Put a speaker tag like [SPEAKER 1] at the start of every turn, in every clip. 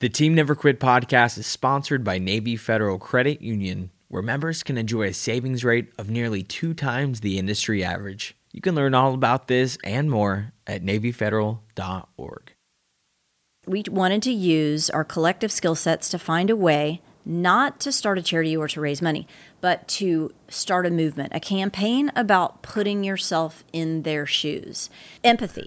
[SPEAKER 1] The Team Never Quit podcast is sponsored by Navy Federal Credit Union, where members can enjoy a savings rate of nearly two times the industry average. You can learn all about this and more at NavyFederal.org.
[SPEAKER 2] We wanted to use our collective skill sets to find a way not to start a charity or to raise money, but to start a movement, a campaign about putting yourself in their shoes. Empathy.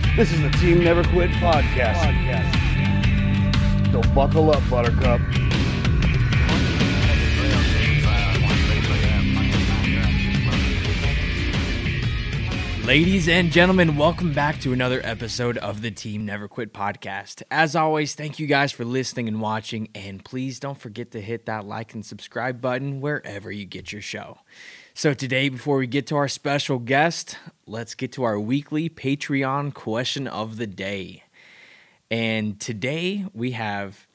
[SPEAKER 3] This is the Team Never Quit podcast. podcast. So buckle up, Buttercup.
[SPEAKER 1] Ladies and gentlemen, welcome back to another episode of the Team Never Quit podcast. As always, thank you guys for listening and watching, and please don't forget to hit that like and subscribe button wherever you get your show. So, today, before we get to our special guest, let's get to our weekly Patreon question of the day. And today we have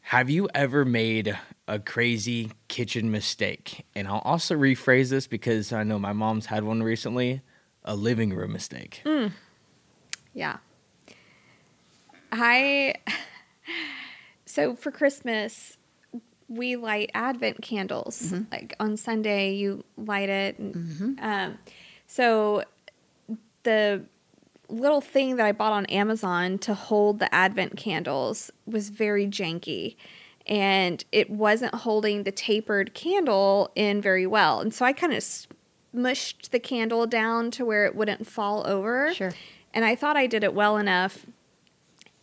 [SPEAKER 1] Have you ever made a crazy kitchen mistake? And I'll also rephrase this because I know my mom's had one recently a living room mistake. Hmm.
[SPEAKER 4] Yeah. I so for Christmas we light Advent candles. Like on Sunday you light it. And, um, so the little thing that I bought on Amazon to hold the Advent candles was very janky. And it wasn't holding the tapered candle in very well. And so I kind of smushed the candle down to where it wouldn't fall over.
[SPEAKER 2] Sure.
[SPEAKER 4] And I thought I did it well enough.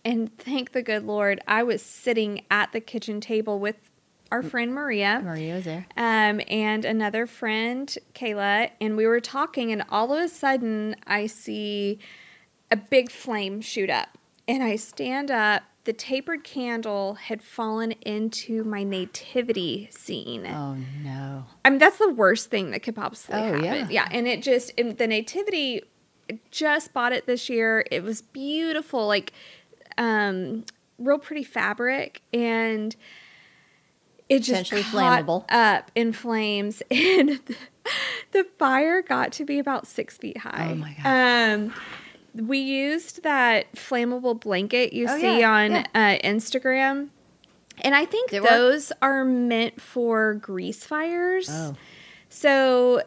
[SPEAKER 4] And thank the good Lord, I was sitting at the kitchen table with our friend Maria.
[SPEAKER 2] Maria was there.
[SPEAKER 4] Um, and another friend, Kayla, and we were talking, and all of a sudden, I see a big flame shoot up. And I stand up. The tapered candle had fallen into my nativity scene.
[SPEAKER 2] Oh no.
[SPEAKER 4] I mean, that's the worst thing that could possibly
[SPEAKER 2] Oh,
[SPEAKER 4] happen.
[SPEAKER 2] yeah.
[SPEAKER 4] Yeah. And it just, and the nativity, just bought it this year. It was beautiful, like, um, real pretty fabric. And it just
[SPEAKER 2] flammable.
[SPEAKER 4] up in flames. And the, the fire got to be about six feet high.
[SPEAKER 2] Oh, my God.
[SPEAKER 4] Um, we used that flammable blanket you
[SPEAKER 2] Oh,
[SPEAKER 4] see
[SPEAKER 2] yeah,
[SPEAKER 4] on
[SPEAKER 2] yeah.
[SPEAKER 4] Uh, Instagram. And I think
[SPEAKER 2] Did it work?
[SPEAKER 4] those are meant for grease fires.
[SPEAKER 2] Oh.
[SPEAKER 4] So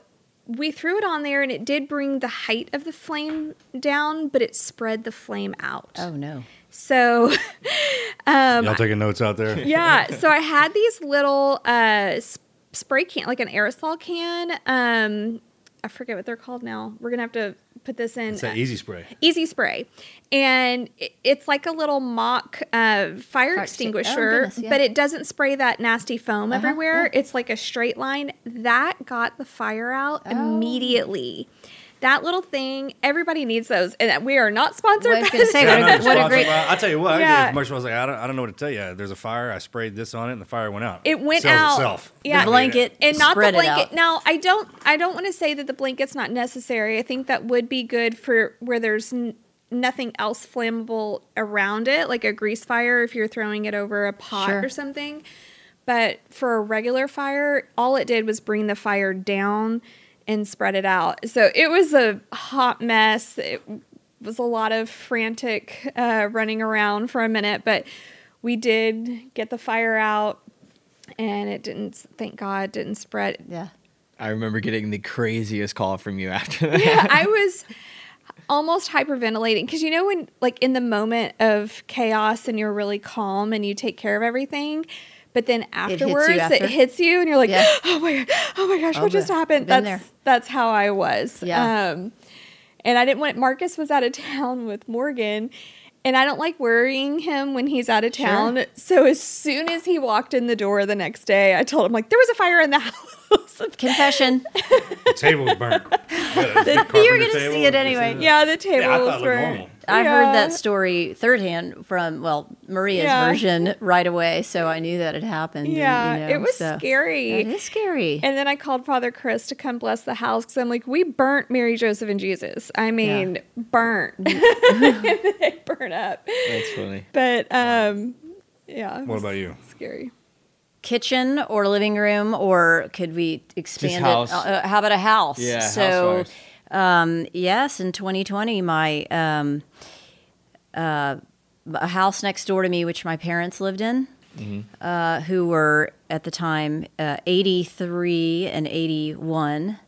[SPEAKER 4] we threw it on there and it did bring the height of the flame down, but it spread the flame out.
[SPEAKER 2] Oh no.
[SPEAKER 4] So um,
[SPEAKER 5] Y'all taking notes out there?
[SPEAKER 4] yeah, so I had these little uh, s- spray can, like an aerosol can. Um, I forget what they're called now. We're gonna have to put this in.
[SPEAKER 5] It's that easy spray.
[SPEAKER 4] Easy spray, and it- it's like a little mock uh, fire
[SPEAKER 2] Fire extin- oh,
[SPEAKER 4] extinguisher,
[SPEAKER 2] goodness, yeah.
[SPEAKER 4] but it doesn't spray that nasty foam
[SPEAKER 2] Uh-huh,
[SPEAKER 4] everywhere.
[SPEAKER 2] yeah.
[SPEAKER 4] It's like a straight line that got the fire out
[SPEAKER 2] Oh.
[SPEAKER 4] immediately. That little thing, everybody needs those, and we are not sponsored.
[SPEAKER 2] Well, I was gonna say, what a, what a great.
[SPEAKER 5] I- I'll tell you what. I
[SPEAKER 4] Yeah.
[SPEAKER 5] I was like, I don't, I don't know what to tell you. There's a fire. I sprayed this on it, and the fire went out.
[SPEAKER 4] It went
[SPEAKER 5] Sells
[SPEAKER 4] out.
[SPEAKER 5] Itself.
[SPEAKER 4] Yeah,
[SPEAKER 2] The blanket
[SPEAKER 4] and not the blanket. Now, I don't. I don't want to say that the blanket's not necessary. I think that would be good for where there's n- nothing else flammable around it, like a grease fire if you're throwing it over a pot
[SPEAKER 2] Sure.
[SPEAKER 4] or something. But for a regular fire, all it did was bring the fire down and spread it out. So it was a hot mess. It was a lot of frantic uh, running around for a minute, but we did get the fire out, and it didn't. Thank God, didn't spread.
[SPEAKER 2] Yeah.
[SPEAKER 1] I remember getting the craziest call from you after that.
[SPEAKER 4] Yeah, I was almost hyperventilating because you know when like in the moment of chaos and you're really calm and you take care of everything but then
[SPEAKER 2] hits you
[SPEAKER 4] afterwards it hits you and you're like
[SPEAKER 2] Yeah.
[SPEAKER 4] oh my god oh my gosh what just happened that's
[SPEAKER 2] there.
[SPEAKER 4] that's how i was
[SPEAKER 2] Yeah.
[SPEAKER 4] um and i didn't want Marcus was out of town with Morgan and I don't like worrying him when he's out of
[SPEAKER 2] Sure.
[SPEAKER 4] town. So as soon as he walked in the door the next day, I told him like there was a fire in the house.
[SPEAKER 2] Confession.
[SPEAKER 5] The table was burnt.
[SPEAKER 2] You're gonna see it anyway.
[SPEAKER 4] yeah, the table
[SPEAKER 5] Yeah,
[SPEAKER 4] was
[SPEAKER 5] thought
[SPEAKER 4] burnt.
[SPEAKER 5] normal.
[SPEAKER 2] I heard that story third hand from well Maria's
[SPEAKER 4] Yeah.
[SPEAKER 2] version right away, so I knew that had happened. and,
[SPEAKER 4] Yeah,
[SPEAKER 2] you know,
[SPEAKER 4] it was
[SPEAKER 2] so-
[SPEAKER 4] scary.
[SPEAKER 2] It is scary.
[SPEAKER 4] And then I called Father Chris to come bless the house because I'm like, we burnt Mary, Joseph, and Jesus. I mean, burnt. they burn up.
[SPEAKER 1] That's funny.
[SPEAKER 4] But um, yeah.
[SPEAKER 5] What about you?
[SPEAKER 4] Scary.
[SPEAKER 2] Kitchen or living room, or could we expand it? Uh, how about a house?
[SPEAKER 1] Yeah,
[SPEAKER 2] So, um, yes, in 2020, my um, uh, a house next door to me, which my parents lived in, uh, who were at the time uh, 83 and 81,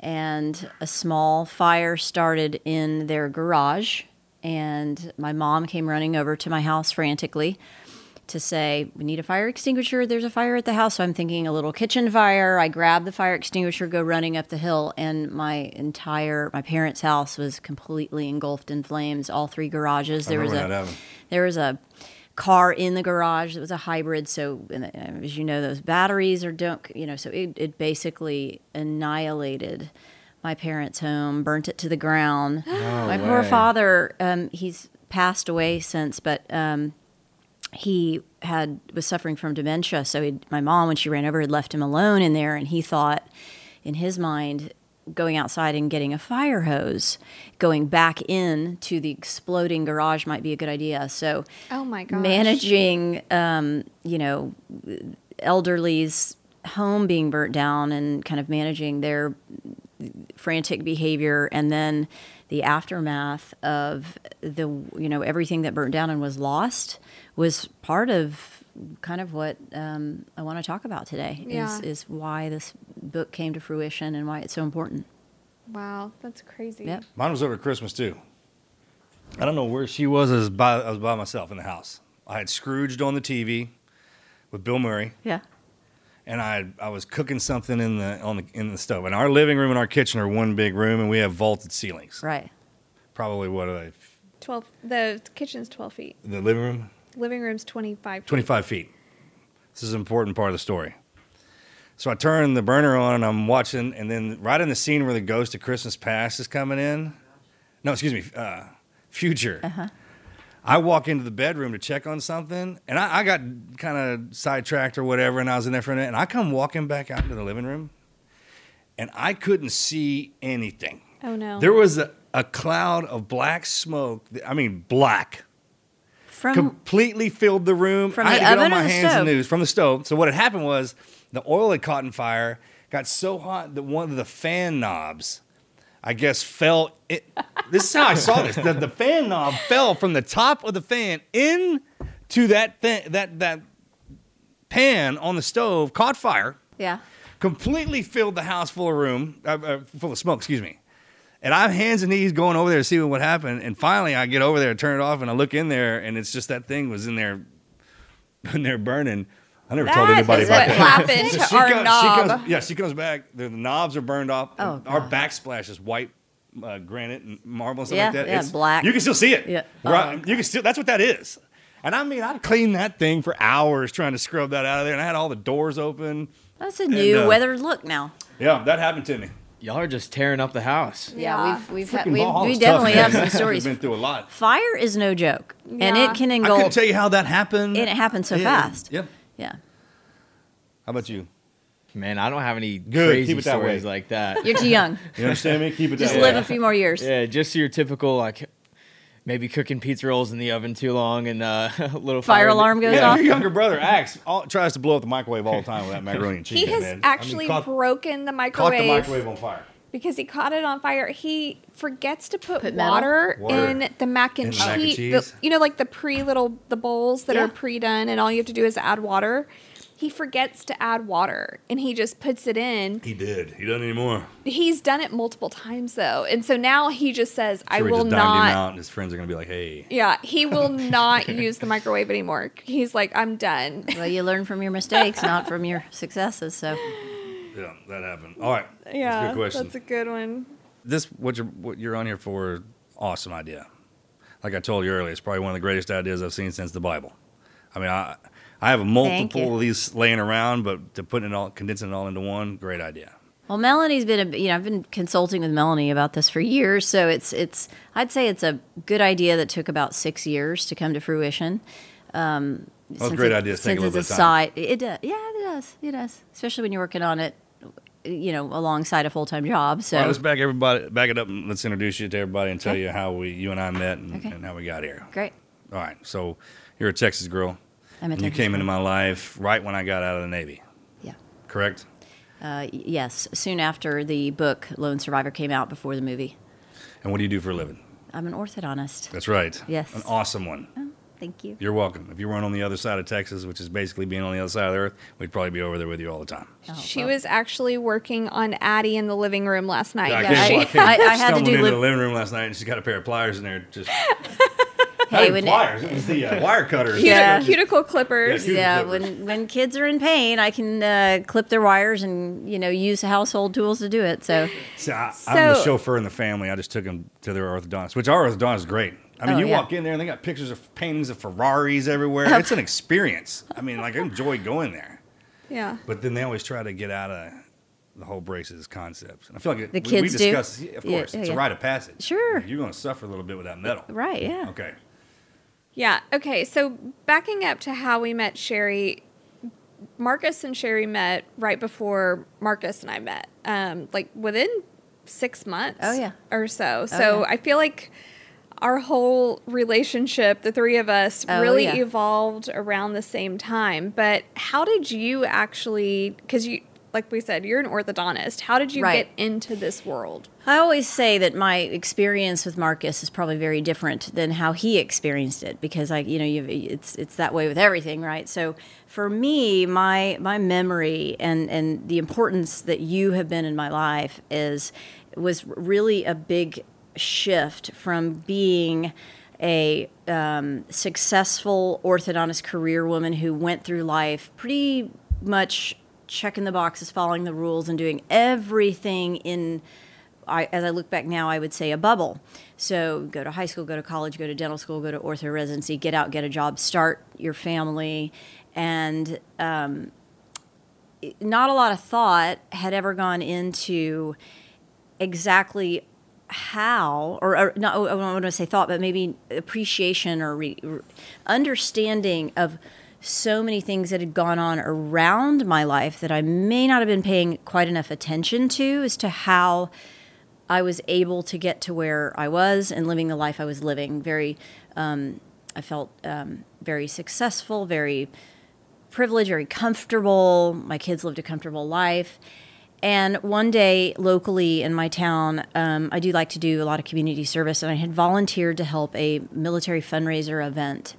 [SPEAKER 2] and a small fire started in their garage, and my mom came running over to my house frantically to say, We need a fire extinguisher. There's a fire at the house. So I'm thinking a little kitchen fire. I grab the fire extinguisher, go running up the hill, and my entire, my parents' house was completely engulfed in flames. All three garages. There was a, there was a car in the garage that was a hybrid. So, as you know, those batteries are don't, you know, so it, it basically annihilated my parents' home, burnt it to the ground. my poor father, um, he's passed away since, but um, he had was suffering from dementia. So he'd, my mom, when she ran over, had left him alone in there, and he thought, in his mind, going outside and getting a fire hose, going back in to the exploding garage might be a good idea. So
[SPEAKER 4] Oh my gosh.
[SPEAKER 2] managing, um, you know, elderly's home being burnt down and kind of managing their frantic behavior and then the aftermath of the you know everything that burnt down and was lost was part of kind of what um, I want to talk about today
[SPEAKER 4] Yeah.
[SPEAKER 2] is is why this book came to fruition and why it's so important.
[SPEAKER 4] Wow, that's crazy.
[SPEAKER 2] Yep.
[SPEAKER 5] Mine was over Christmas too. I don't know where she was. I was by, I was by myself in the house. I had Scrooged on the TV with Bill Murray,
[SPEAKER 2] Yeah.
[SPEAKER 5] and I I was cooking something in the on the in the stove. And our living room and our kitchen are one big room, and we have vaulted ceilings.
[SPEAKER 2] Right.
[SPEAKER 5] Probably what are they?
[SPEAKER 4] 12, the kitchen's 12 feet.
[SPEAKER 5] The living room,
[SPEAKER 4] Living room's 25 feet.
[SPEAKER 5] 25 feet. This is an important part of the story. So I turn the burner on and I'm watching, and then right in the scene where the ghost of Christmas Past is coming in, no, excuse me, uh, future. I walk into the bedroom to check on something, and I, I got kind of sidetracked or whatever, and I was in there for a minute, and I come walking back out into the living room, and I couldn't see anything.
[SPEAKER 4] Oh no.
[SPEAKER 5] There was a, a cloud of black smoke. I mean, black
[SPEAKER 2] From
[SPEAKER 5] completely filled the room.
[SPEAKER 2] From
[SPEAKER 5] I
[SPEAKER 2] the
[SPEAKER 5] to get
[SPEAKER 2] oven
[SPEAKER 5] on
[SPEAKER 2] or
[SPEAKER 5] my
[SPEAKER 2] the
[SPEAKER 5] hands
[SPEAKER 2] stove?
[SPEAKER 5] and knees from the stove. So what had happened was the oil had caught in fire, got so hot that one of the fan knobs, I guess, fell. It, this is how I saw this. The, the fan knob fell from the top of the fan into that thing, that that pan on the stove, caught fire
[SPEAKER 2] yeah.
[SPEAKER 5] completely filled the house full of room, uh, uh, full of smoke. Excuse me. And I'm hands and knees going over there to see what happened. And finally, I get over there, turn it off, and I look in there, and it's just that thing was in there, in there burning. I never told
[SPEAKER 4] That
[SPEAKER 5] anybody
[SPEAKER 4] is
[SPEAKER 5] about
[SPEAKER 4] what
[SPEAKER 5] that.
[SPEAKER 4] happened to
[SPEAKER 5] she
[SPEAKER 4] our
[SPEAKER 5] comes,
[SPEAKER 4] knob.
[SPEAKER 5] She comes, yeah, she comes back. The, the knobs are burned off.
[SPEAKER 2] Oh,
[SPEAKER 5] Our
[SPEAKER 2] God.
[SPEAKER 5] backsplash is white uh, granite and marble and stuff
[SPEAKER 2] Yeah,
[SPEAKER 5] like that.
[SPEAKER 2] yeah,
[SPEAKER 5] It's-
[SPEAKER 2] black.
[SPEAKER 5] You can still see it.
[SPEAKER 2] Yeah.
[SPEAKER 5] Right?
[SPEAKER 2] Oh.
[SPEAKER 5] You can still. That's what that is. And I mean, I'd clean that thing for hours trying to scrub that out of there, and I had all the doors open.
[SPEAKER 2] That's a new
[SPEAKER 5] uh,
[SPEAKER 2] weathered look now.
[SPEAKER 5] Yeah, that happened to me.
[SPEAKER 1] Y'all are just tearing up the house.
[SPEAKER 2] Yeah,
[SPEAKER 4] Yeah.
[SPEAKER 2] we've we've had, we
[SPEAKER 5] ball
[SPEAKER 2] we definitely
[SPEAKER 5] tough,
[SPEAKER 2] have some stories.
[SPEAKER 5] We've been through a lot.
[SPEAKER 2] Fire is no joke, and it can
[SPEAKER 5] I
[SPEAKER 2] engulf.
[SPEAKER 5] couldn't tell you how that happened.
[SPEAKER 2] and it happened so
[SPEAKER 5] Yeah,
[SPEAKER 2] fast.
[SPEAKER 5] Yep.
[SPEAKER 2] Yeah,
[SPEAKER 5] How about you?
[SPEAKER 1] Man, I don't have any
[SPEAKER 5] Good,
[SPEAKER 1] crazy
[SPEAKER 5] keep it that
[SPEAKER 1] stories
[SPEAKER 5] way.
[SPEAKER 1] like that.
[SPEAKER 2] you're too young.
[SPEAKER 5] You understand me? Keep it
[SPEAKER 2] Just
[SPEAKER 5] that
[SPEAKER 2] live
[SPEAKER 5] way.
[SPEAKER 2] a few more years.
[SPEAKER 1] Yeah, just your typical like maybe cooking pizza rolls in the oven too long and uh, a little
[SPEAKER 2] Fire
[SPEAKER 1] fire
[SPEAKER 2] alarm goes
[SPEAKER 5] Yeah,
[SPEAKER 2] off.
[SPEAKER 5] your younger brother acts all, tries to blow up the microwave all the time with that macaroni and cheese.
[SPEAKER 4] he has
[SPEAKER 5] man. I mean,
[SPEAKER 4] actually
[SPEAKER 5] caught,
[SPEAKER 4] broken the microwave.
[SPEAKER 5] caught
[SPEAKER 4] microwave,
[SPEAKER 5] the microwave on fire.
[SPEAKER 4] because he caught it on fire. He forgets to put,
[SPEAKER 2] Put
[SPEAKER 4] water,
[SPEAKER 5] Water
[SPEAKER 4] in the mac and,
[SPEAKER 5] in the mac and
[SPEAKER 4] cheese.
[SPEAKER 5] cheese?
[SPEAKER 4] you know, like the pre little the bowls that
[SPEAKER 2] Yeah.
[SPEAKER 4] are pre done, and all you have to do is add water. He forgets to add water and he just puts it in.
[SPEAKER 5] He did. He doesn't anymore.
[SPEAKER 4] He's done it multiple times though. And so now he just says, I
[SPEAKER 5] Sure, he
[SPEAKER 4] will
[SPEAKER 5] just dined him
[SPEAKER 4] not.
[SPEAKER 5] out, and his friends are gonna be like, "Hey,
[SPEAKER 4] Yeah, he will not use the microwave anymore. He's like, I'm done.
[SPEAKER 2] Well, you learn from your mistakes, not from your successes. So
[SPEAKER 5] yeah, that happened." All right, Yeah, that's a good question.
[SPEAKER 4] that's a good one.
[SPEAKER 5] this what you're what you're on here for awesome idea like i told you earlier it's probably one of the greatest ideas i've seen since the bible i mean i i have multiple of these laying around but to put it all condensing it all into one great idea
[SPEAKER 2] Well, Melanie's been, a, you know, I've been consulting with Melanie about this for years. So it's, it's, I'd say it's a good idea that took about six years to come to fruition. Um, since
[SPEAKER 5] great
[SPEAKER 2] it-
[SPEAKER 5] ideas take a
[SPEAKER 2] since
[SPEAKER 5] little
[SPEAKER 2] it's
[SPEAKER 5] bit of time.
[SPEAKER 2] side, it does. Yeah, it does. It does. Especially when you're working on it, you know, alongside a full time job. So
[SPEAKER 5] right let's back everybody back it up and let's introduce you to everybody and tell
[SPEAKER 2] Okay.
[SPEAKER 5] you how we you and i met and,
[SPEAKER 2] Okay.
[SPEAKER 5] and how we got here
[SPEAKER 2] great.
[SPEAKER 5] all right so you're a texas girl
[SPEAKER 2] I'm a
[SPEAKER 5] and you came into my life right when i got out of the navy
[SPEAKER 2] Yeah.
[SPEAKER 5] correct
[SPEAKER 2] Uh, yes. Soon after the book Lone Survivor came out before the movie.
[SPEAKER 5] and what do you do for a living
[SPEAKER 2] I'm an orthodontist.
[SPEAKER 5] that's right
[SPEAKER 2] Yes.
[SPEAKER 5] an awesome one
[SPEAKER 2] Thank you.
[SPEAKER 5] You're welcome. If you weren't on the other side of Texas, which is basically being on the other side of the earth, we'd probably be over there with you all the time.
[SPEAKER 2] Oh,
[SPEAKER 4] She
[SPEAKER 2] well.
[SPEAKER 4] was actually working on Addie in the living room last night.
[SPEAKER 5] I,
[SPEAKER 2] Yeah,
[SPEAKER 5] came,
[SPEAKER 2] I-
[SPEAKER 5] I, came
[SPEAKER 2] I- I had to do li-
[SPEAKER 5] the living room last night, and she's got a pair of pliers in there. Just
[SPEAKER 2] Hey,
[SPEAKER 5] Not
[SPEAKER 2] when
[SPEAKER 5] even pliers. It was the uh, wire cutters.
[SPEAKER 2] Yeah.
[SPEAKER 4] Cuticle clippers.
[SPEAKER 5] Yeah,
[SPEAKER 2] yeah,
[SPEAKER 5] clippers.
[SPEAKER 2] when when kids are in pain, I can uh, clip their wires and you know use household tools to do it. So
[SPEAKER 5] See, I, I'm the chauffeur in the family. I just took them to their orthodontist, which our orthodontist is great. I mean,
[SPEAKER 2] Oh,
[SPEAKER 5] you
[SPEAKER 2] yeah.
[SPEAKER 5] walk in there and they got pictures of paintings of Ferraris everywhere. It's an experience. I mean, like I enjoy going there,
[SPEAKER 4] Yeah.
[SPEAKER 5] but then they always try to get out of the whole braces concept. And I feel like it,
[SPEAKER 2] The
[SPEAKER 5] we, we
[SPEAKER 2] kids do?
[SPEAKER 5] yeah, of course,
[SPEAKER 2] yeah,
[SPEAKER 5] it's
[SPEAKER 2] yeah.
[SPEAKER 5] a rite of passage.
[SPEAKER 2] Sure.
[SPEAKER 5] you're going to suffer a little bit with that metal.
[SPEAKER 2] right, yeah.
[SPEAKER 5] Okay.
[SPEAKER 4] Yeah. Okay. So backing up to how we met Sherri, Marcus and Sherri met right before Marcus and I met, um, like within six months.
[SPEAKER 2] Oh, yeah.
[SPEAKER 4] Or so. So
[SPEAKER 2] yeah.
[SPEAKER 4] I feel like our whole relationship, the three of us,
[SPEAKER 2] Oh,
[SPEAKER 4] really
[SPEAKER 2] yeah.
[SPEAKER 4] evolved around the same time. But how did you actually? Because you, like we said, you're an orthodontist. How did you
[SPEAKER 2] Right.
[SPEAKER 4] get into this world?
[SPEAKER 2] I always say that my experience with Marcus is probably very different than how he experienced it because I, you know, you've, it's it's that way with everything, right? So for me, my my memory and and the importance that you have been in my life is was really a big shift from being a um, successful orthodontist career woman who went through life pretty much checking the boxes, following the rules, and doing everything in I, as I look back now, I would say a bubble. So go to high school, go to college, go to dental school, go to ortho residency, get out, get a job, start your family, and um, not a lot of thought had ever gone into exactly how, or, or not, I don't want to say thought, but maybe appreciation or re, understanding of so many things that had gone on around my life that I may not have been paying quite enough attention to as to how I was able to get to where I was and living the life I was living. Very, um, I felt um, very successful, very privileged, very comfortable. My kids lived a comfortable life. And one day, locally in my town, um, I do like to do a lot of community service, and I had volunteered to help a military fundraiser event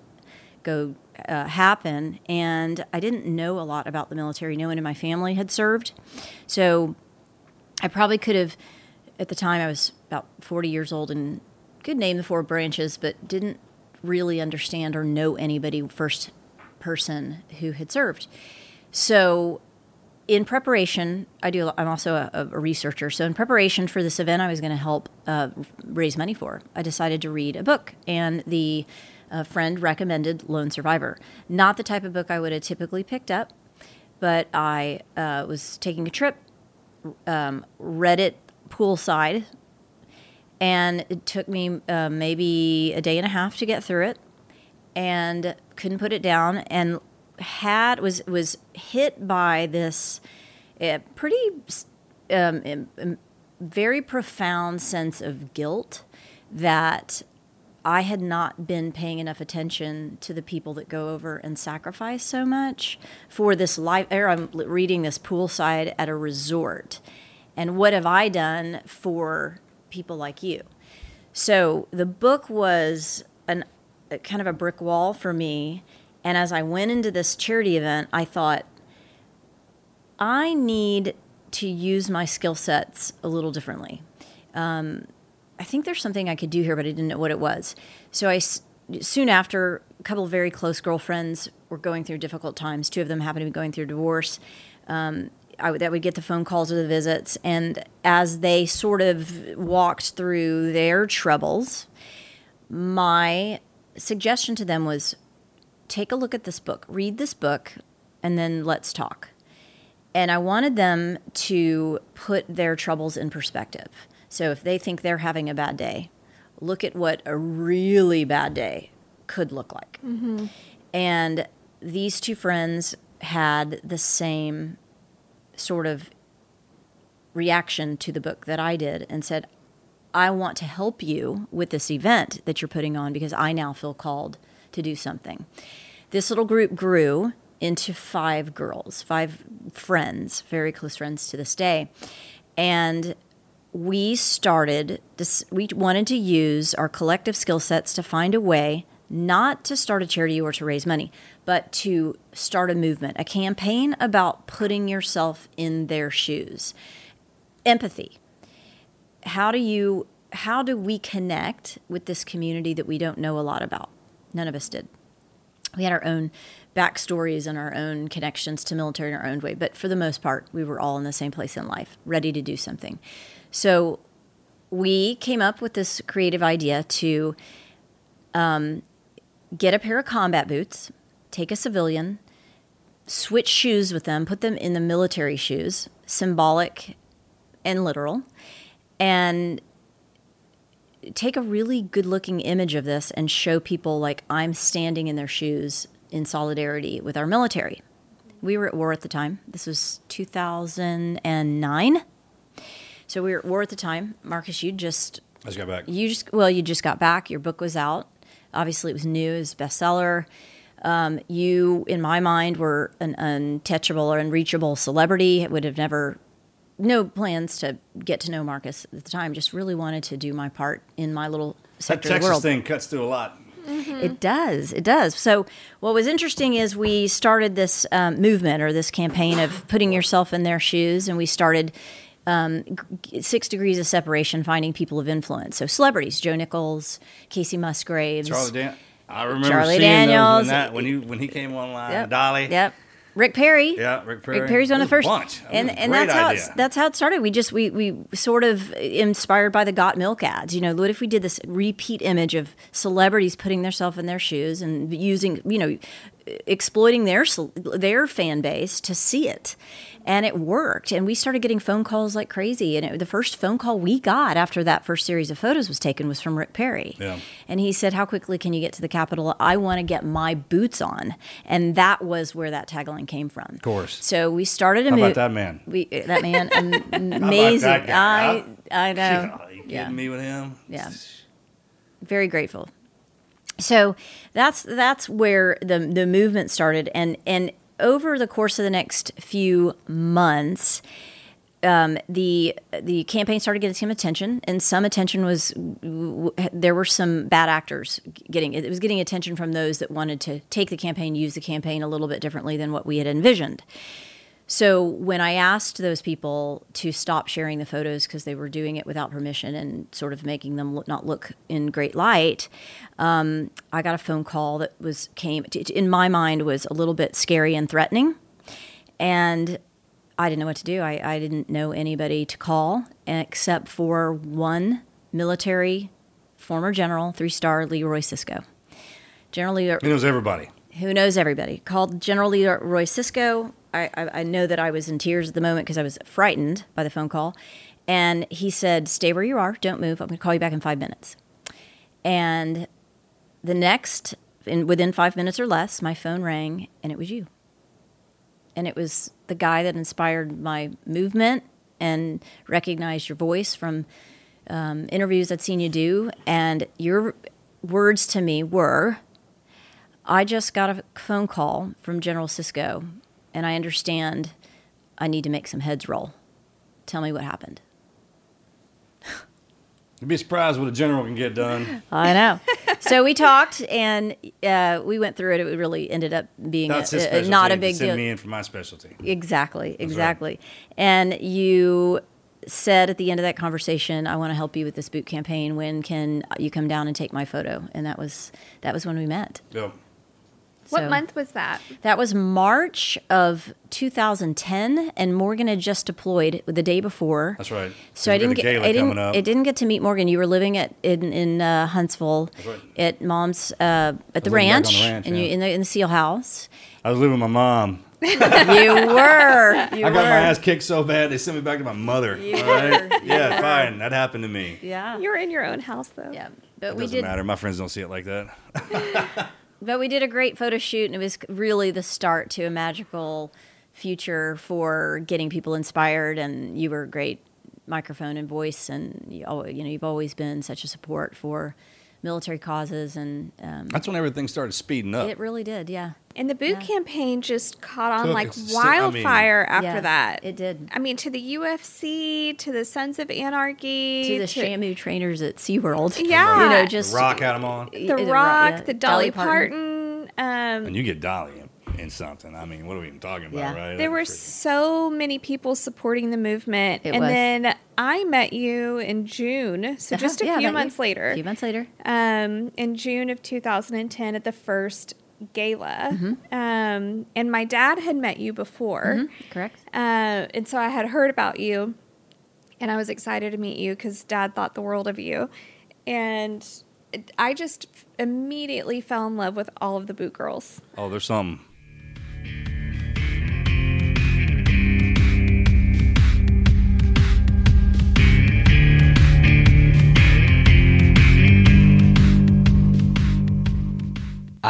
[SPEAKER 2] go uh, happen. And I didn't know a lot about the military. No one in my family had served. So I probably could have, at the time, I was about 40 years old and could name the four branches, but didn't really understand or know anybody first person who had served. So, in preparation, I do. I'm also a, a researcher. So, in preparation for this event, I was going to help uh, raise money for. I decided to read a book, and the uh, friend recommended Lone Survivor. Not the type of book I would have typically picked up, but I uh, was taking a trip, um, read it poolside, and it took me uh, maybe a day and a half to get through it, and couldn't put it down, and had was was hit by this uh, pretty um, um, very profound sense of guilt that I had not been paying enough attention to the people that go over and sacrifice so much for this life. Or I'm reading this poolside at a resort, and what have I done for people like you? So the book was an a kind of a brick wall for me. And as I went into this charity event, I thought, I need to use my skill sets a little differently. Um, I think there's something I could do here, but I didn't know what it was. So I soon after, a couple of very close girlfriends were going through difficult times. Two of them happened to be going through divorce. Um, I that would get the phone calls or the visits, and as they sort of walked through their troubles, my suggestion to them was take a look at this book, read this book, and then let's talk. And I wanted them to put their troubles in perspective. So if they think they're having a bad day, look at what a really bad day could look like. Mm-hmm. And these two friends had the same sort of reaction to the book that I did and said, I want to help you with this event that you're putting on because I now feel called to do something. This little group grew into five girls, five friends, very close friends to this day. And we started this, we wanted to use our collective skill sets to find a way not to start a charity or to raise money, but to start a movement, a campaign about putting yourself in their shoes. Empathy. How do you how do we connect with this community that we don't know a lot about? None of us did. We had our own backstories and our own connections to military in our own way but for the most part we were all in the same place in life ready to do something so we came up with this creative idea to um, get a pair of combat boots take a civilian switch shoes with them put them in the military shoes symbolic and literal and take a really good looking image of this and show people like I'm standing in their shoes in solidarity with our military. We were at war at the time. This was 2009. So we were at the time. Marcus, you just
[SPEAKER 5] I just got back.
[SPEAKER 2] you just well, you just got back. Your book was out. Obviously, it was new. It was a bestseller. Um, you, in my mind, were an untouchable or unreachable celebrity. It would have never, no plans to get to know Marcus at the time. Just really wanted to do my part in my little
[SPEAKER 5] That
[SPEAKER 2] sector of the
[SPEAKER 5] Texas
[SPEAKER 2] world.
[SPEAKER 5] thing cuts through a lot.
[SPEAKER 2] It does. It does. So, what was interesting is we started this um, movement or this campaign of putting yourself in their shoes, and we started um, six degrees of separation, finding people of influence. So, celebrities: Joe Nichols, Kacey Musgraves,
[SPEAKER 5] Charlie Dan. I remember
[SPEAKER 2] Charlie
[SPEAKER 5] seeing
[SPEAKER 2] Daniels.
[SPEAKER 5] that, when, he, when he came online.
[SPEAKER 2] Yep.
[SPEAKER 5] Dolly.
[SPEAKER 2] Yep. Rick Perry.
[SPEAKER 5] Yeah, Rick Perry.
[SPEAKER 2] Rick Perry's one of the first. And and that's how
[SPEAKER 5] idea.
[SPEAKER 2] that's how it started. We just we we sort of inspired by the Got Milk ads. You know, what if we did this repeat image of celebrities putting themselves in their shoes and using you know exploiting their their fan base to see it, and it worked. And we started getting phone calls like crazy. And it, the first phone call we got after that first series of photos was taken was from Rick Perry.
[SPEAKER 5] Yeah.
[SPEAKER 2] And he said, How quickly can you get to the Capitol? I want to get my boots on. And that was where that tagline came from. Of
[SPEAKER 5] course.
[SPEAKER 2] So we started a
[SPEAKER 5] about that man?
[SPEAKER 2] We, uh, that man, am- amazing.
[SPEAKER 5] that
[SPEAKER 2] I, I know.
[SPEAKER 5] Are uh, you kidding
[SPEAKER 2] Yeah.
[SPEAKER 5] me with him?
[SPEAKER 2] Yeah. Very grateful. So that's that's where the the movement started, and and over the course of the next few months, um, the the campaign started getting some attention, and some attention was there were some bad actors getting it was getting attention from those that wanted to take the campaign, use the campaign a little bit differently than what we had envisioned. So when I asked those people to stop sharing the photos because they were doing it without permission and sort of making them look, not look in great light, um, I got a phone call that was came t- in my mind was a little bit scary and threatening, and I didn't know what to do. I, I didn't know anybody to call except for one military former general, three star Leroy Cisco. General Leroy,
[SPEAKER 5] He knows everybody.
[SPEAKER 2] who knows everybody, called General Leroy Cisco. I, I, know that I was in tears at the moment because I was frightened by the phone call. And he said, Stay where you are, don't move. I'm going to call you back in five minutes. And the next, in, within five minutes or less, my phone rang and it was you. And it was the guy that inspired my movement and recognized your voice from um, interviews I'd seen you do. And your words to me were, I just got a phone call from General Cisco, and I understand I need to make some heads roll. Tell me what happened.
[SPEAKER 5] You'd be surprised what a general can get done.
[SPEAKER 2] I know. so we talked and uh, we went through it. It really ended up being a, a- not a big
[SPEAKER 5] Send
[SPEAKER 2] deal.
[SPEAKER 5] me in for my specialty.
[SPEAKER 2] Exactly, exactly. And you said at the end of that conversation, "I want to help you with this boot campaign. When can you come down and take my photo?" And that was that was when we met.
[SPEAKER 5] Yep.
[SPEAKER 4] What
[SPEAKER 2] So-
[SPEAKER 4] month was that?
[SPEAKER 2] That was March of 2010, and Morgan had just deployed the day before.
[SPEAKER 5] That's right.
[SPEAKER 2] So I didn't get
[SPEAKER 5] gala
[SPEAKER 2] I didn't,
[SPEAKER 5] coming up.
[SPEAKER 2] I didn't get to meet Morgan. You were living at in in uh, Huntsville
[SPEAKER 5] right.
[SPEAKER 2] at Mom's uh, at the
[SPEAKER 5] living back on
[SPEAKER 2] ranch,
[SPEAKER 5] the ranch,
[SPEAKER 2] and you in the in the Seal House.
[SPEAKER 5] I was living with my mom.
[SPEAKER 2] you were. You
[SPEAKER 5] I got
[SPEAKER 2] were.
[SPEAKER 5] my ass kicked so bad they sent me back to my mother.
[SPEAKER 2] You
[SPEAKER 5] all right? Yeah,
[SPEAKER 2] were.
[SPEAKER 5] fine. That happened to me.
[SPEAKER 2] Yeah.
[SPEAKER 4] You're in your own house though.
[SPEAKER 2] yeah. But
[SPEAKER 5] It
[SPEAKER 2] we
[SPEAKER 5] doesn't
[SPEAKER 2] did.
[SPEAKER 5] matter. My friends don't see it like that.
[SPEAKER 2] But we did a great photo shoot, and it was really the start to a magical future for getting people inspired. And you were a great microphone and voice, and you, you know you've always been such a support for military causes, and um,
[SPEAKER 5] That's when everything started speeding up.
[SPEAKER 2] it really did. Yeah,
[SPEAKER 4] And the boot
[SPEAKER 2] Yeah.
[SPEAKER 4] campaign just caught on
[SPEAKER 5] Took
[SPEAKER 4] like
[SPEAKER 5] a st- I mean-
[SPEAKER 4] wildfire after
[SPEAKER 2] Yeah,
[SPEAKER 4] that.
[SPEAKER 2] it did.
[SPEAKER 4] I mean, to the UFC, to the Sons of Anarchy,
[SPEAKER 2] to the Shamu trainers at SeaWorld.
[SPEAKER 4] Yeah.
[SPEAKER 2] you know,
[SPEAKER 4] The
[SPEAKER 2] just
[SPEAKER 5] Rock had them on.
[SPEAKER 4] the
[SPEAKER 2] the Ro-
[SPEAKER 4] Rock,
[SPEAKER 2] yeah,
[SPEAKER 4] the
[SPEAKER 2] Dolly
[SPEAKER 4] Dolly,
[SPEAKER 2] Parton.
[SPEAKER 4] Parton. Um,
[SPEAKER 5] And you get Dolly in, in something. I mean, what are we even talking about,
[SPEAKER 2] Yeah.
[SPEAKER 5] right?
[SPEAKER 4] there were
[SPEAKER 5] That's
[SPEAKER 4] so many people supporting the movement,
[SPEAKER 2] It
[SPEAKER 4] and
[SPEAKER 2] was.
[SPEAKER 4] then I met you in June, so
[SPEAKER 2] Uh-huh,
[SPEAKER 4] just a
[SPEAKER 2] yeah,
[SPEAKER 4] few
[SPEAKER 2] met you.
[SPEAKER 4] months later.
[SPEAKER 2] A few months later.
[SPEAKER 4] um, in June of 2010 at the first gala.
[SPEAKER 2] Mm-hmm.
[SPEAKER 4] Um, and my dad had met you before.
[SPEAKER 2] Correct.
[SPEAKER 4] Uh, and so I had heard about you and I was excited to meet you because dad thought the world of you. And I just immediately fell in love with all of the boot girls.
[SPEAKER 5] Oh, there's some.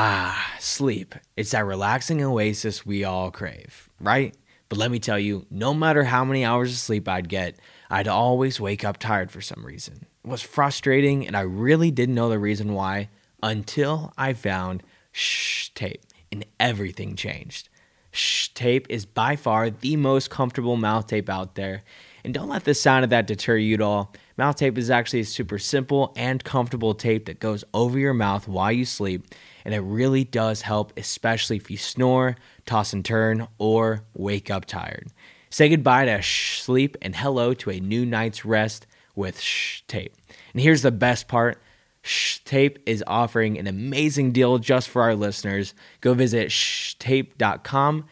[SPEAKER 1] Ah, sleep. It's that relaxing oasis we all crave, right? But let me tell you, no matter how many hours of sleep I'd get, I'd always wake up tired for some reason. It was frustrating, and I really didn't know the reason why until I found Shh Tape, and everything changed. Shh Tape is by far the most comfortable mouth tape out there. And don't let the sound of that deter you at all. Mouth tape is actually a super simple and comfortable tape that goes over your mouth while you sleep. And it really does help, especially if you snore, toss and turn, or wake up tired. Say goodbye to shh sleep and hello to a new night's rest with Shh Tape. And here's the best part Shh Tape is offering an amazing deal just for our listeners. Go visit shtape.com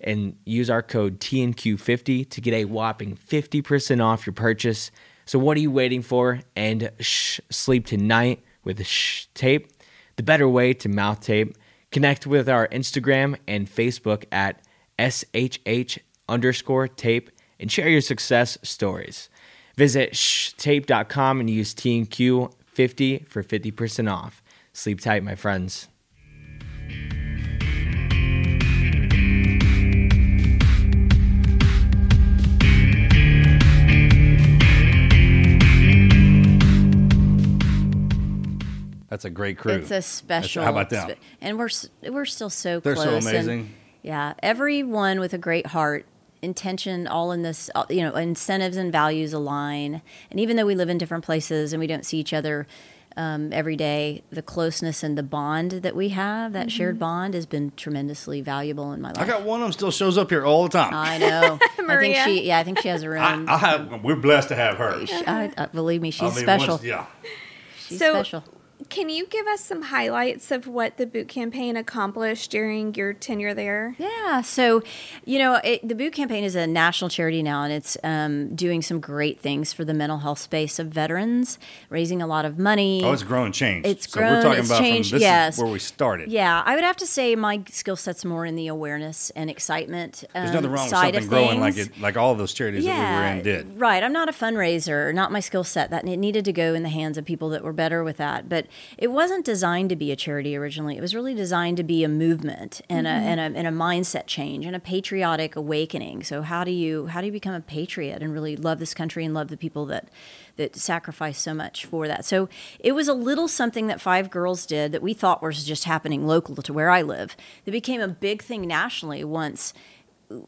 [SPEAKER 1] and use our code TNQ50 to get a whopping 50% off your purchase. So what are you waiting for? And shh, sleep tonight with Shh Tape, the better way to mouth tape. Connect with our Instagram and Facebook at SHH underscore tape and share your success stories. Visit shtape.com and use TNQ50 for 50% off. Sleep tight, my friends.
[SPEAKER 5] That's a great crew.
[SPEAKER 2] It's a special.
[SPEAKER 5] how about them?
[SPEAKER 2] spe- and we're we're still so
[SPEAKER 5] They're so
[SPEAKER 2] close. and-
[SPEAKER 5] amazing.
[SPEAKER 2] yeah, everyone with a great heart, intention, all in this. uh, You know, incentives and values align. And even though we live in different places and we don't see each other um, every day, the closeness and the bond that we have, that shared bond, has been tremendously valuable in my life.
[SPEAKER 5] I got one of them still shows up here all the time.
[SPEAKER 2] I know. I think
[SPEAKER 4] Maria.
[SPEAKER 2] she. Yeah, I think she has a
[SPEAKER 5] I,
[SPEAKER 2] room.
[SPEAKER 5] I have. We're blessed to have her.
[SPEAKER 2] I, I, believe me, she's
[SPEAKER 5] I mean,
[SPEAKER 2] special.
[SPEAKER 5] once- yeah.
[SPEAKER 2] She's
[SPEAKER 4] So-
[SPEAKER 2] special.
[SPEAKER 4] Can you give us some highlights of what the boot campaign accomplished during your tenure there?
[SPEAKER 2] Yeah. So, you know, it, the Boot Campaign is a national charity now, and it's um, doing some great things for the mental health space of veterans, raising a lot of money.
[SPEAKER 5] Oh, it's grown and changed.
[SPEAKER 2] It's
[SPEAKER 5] so we're talking
[SPEAKER 2] it's
[SPEAKER 5] about
[SPEAKER 2] changed,
[SPEAKER 5] from this
[SPEAKER 2] yes.
[SPEAKER 5] is where we started.
[SPEAKER 2] Yeah, I would have to say my skill set's more in the awareness and excitement.
[SPEAKER 5] There's
[SPEAKER 2] um,
[SPEAKER 5] nothing wrong with
[SPEAKER 2] side
[SPEAKER 5] something
[SPEAKER 2] of
[SPEAKER 5] growing like
[SPEAKER 2] things.
[SPEAKER 5] it, like all those charities that we were in did.
[SPEAKER 2] Right. I'm not a fundraiser, not my skill set. That it needed to go in the hands of people that were better with that. But it wasn't designed to be a charity originally. It was really designed to be a movement and,
[SPEAKER 4] Mm-hmm.
[SPEAKER 2] a, and, a, and a mindset change and a patriotic awakening. So how do you how do you become a patriot and really love this country and love the people that that sacrifice so much for that? So it was a little something that five girls did that we thought was just happening local to where I live. That became a big thing nationally once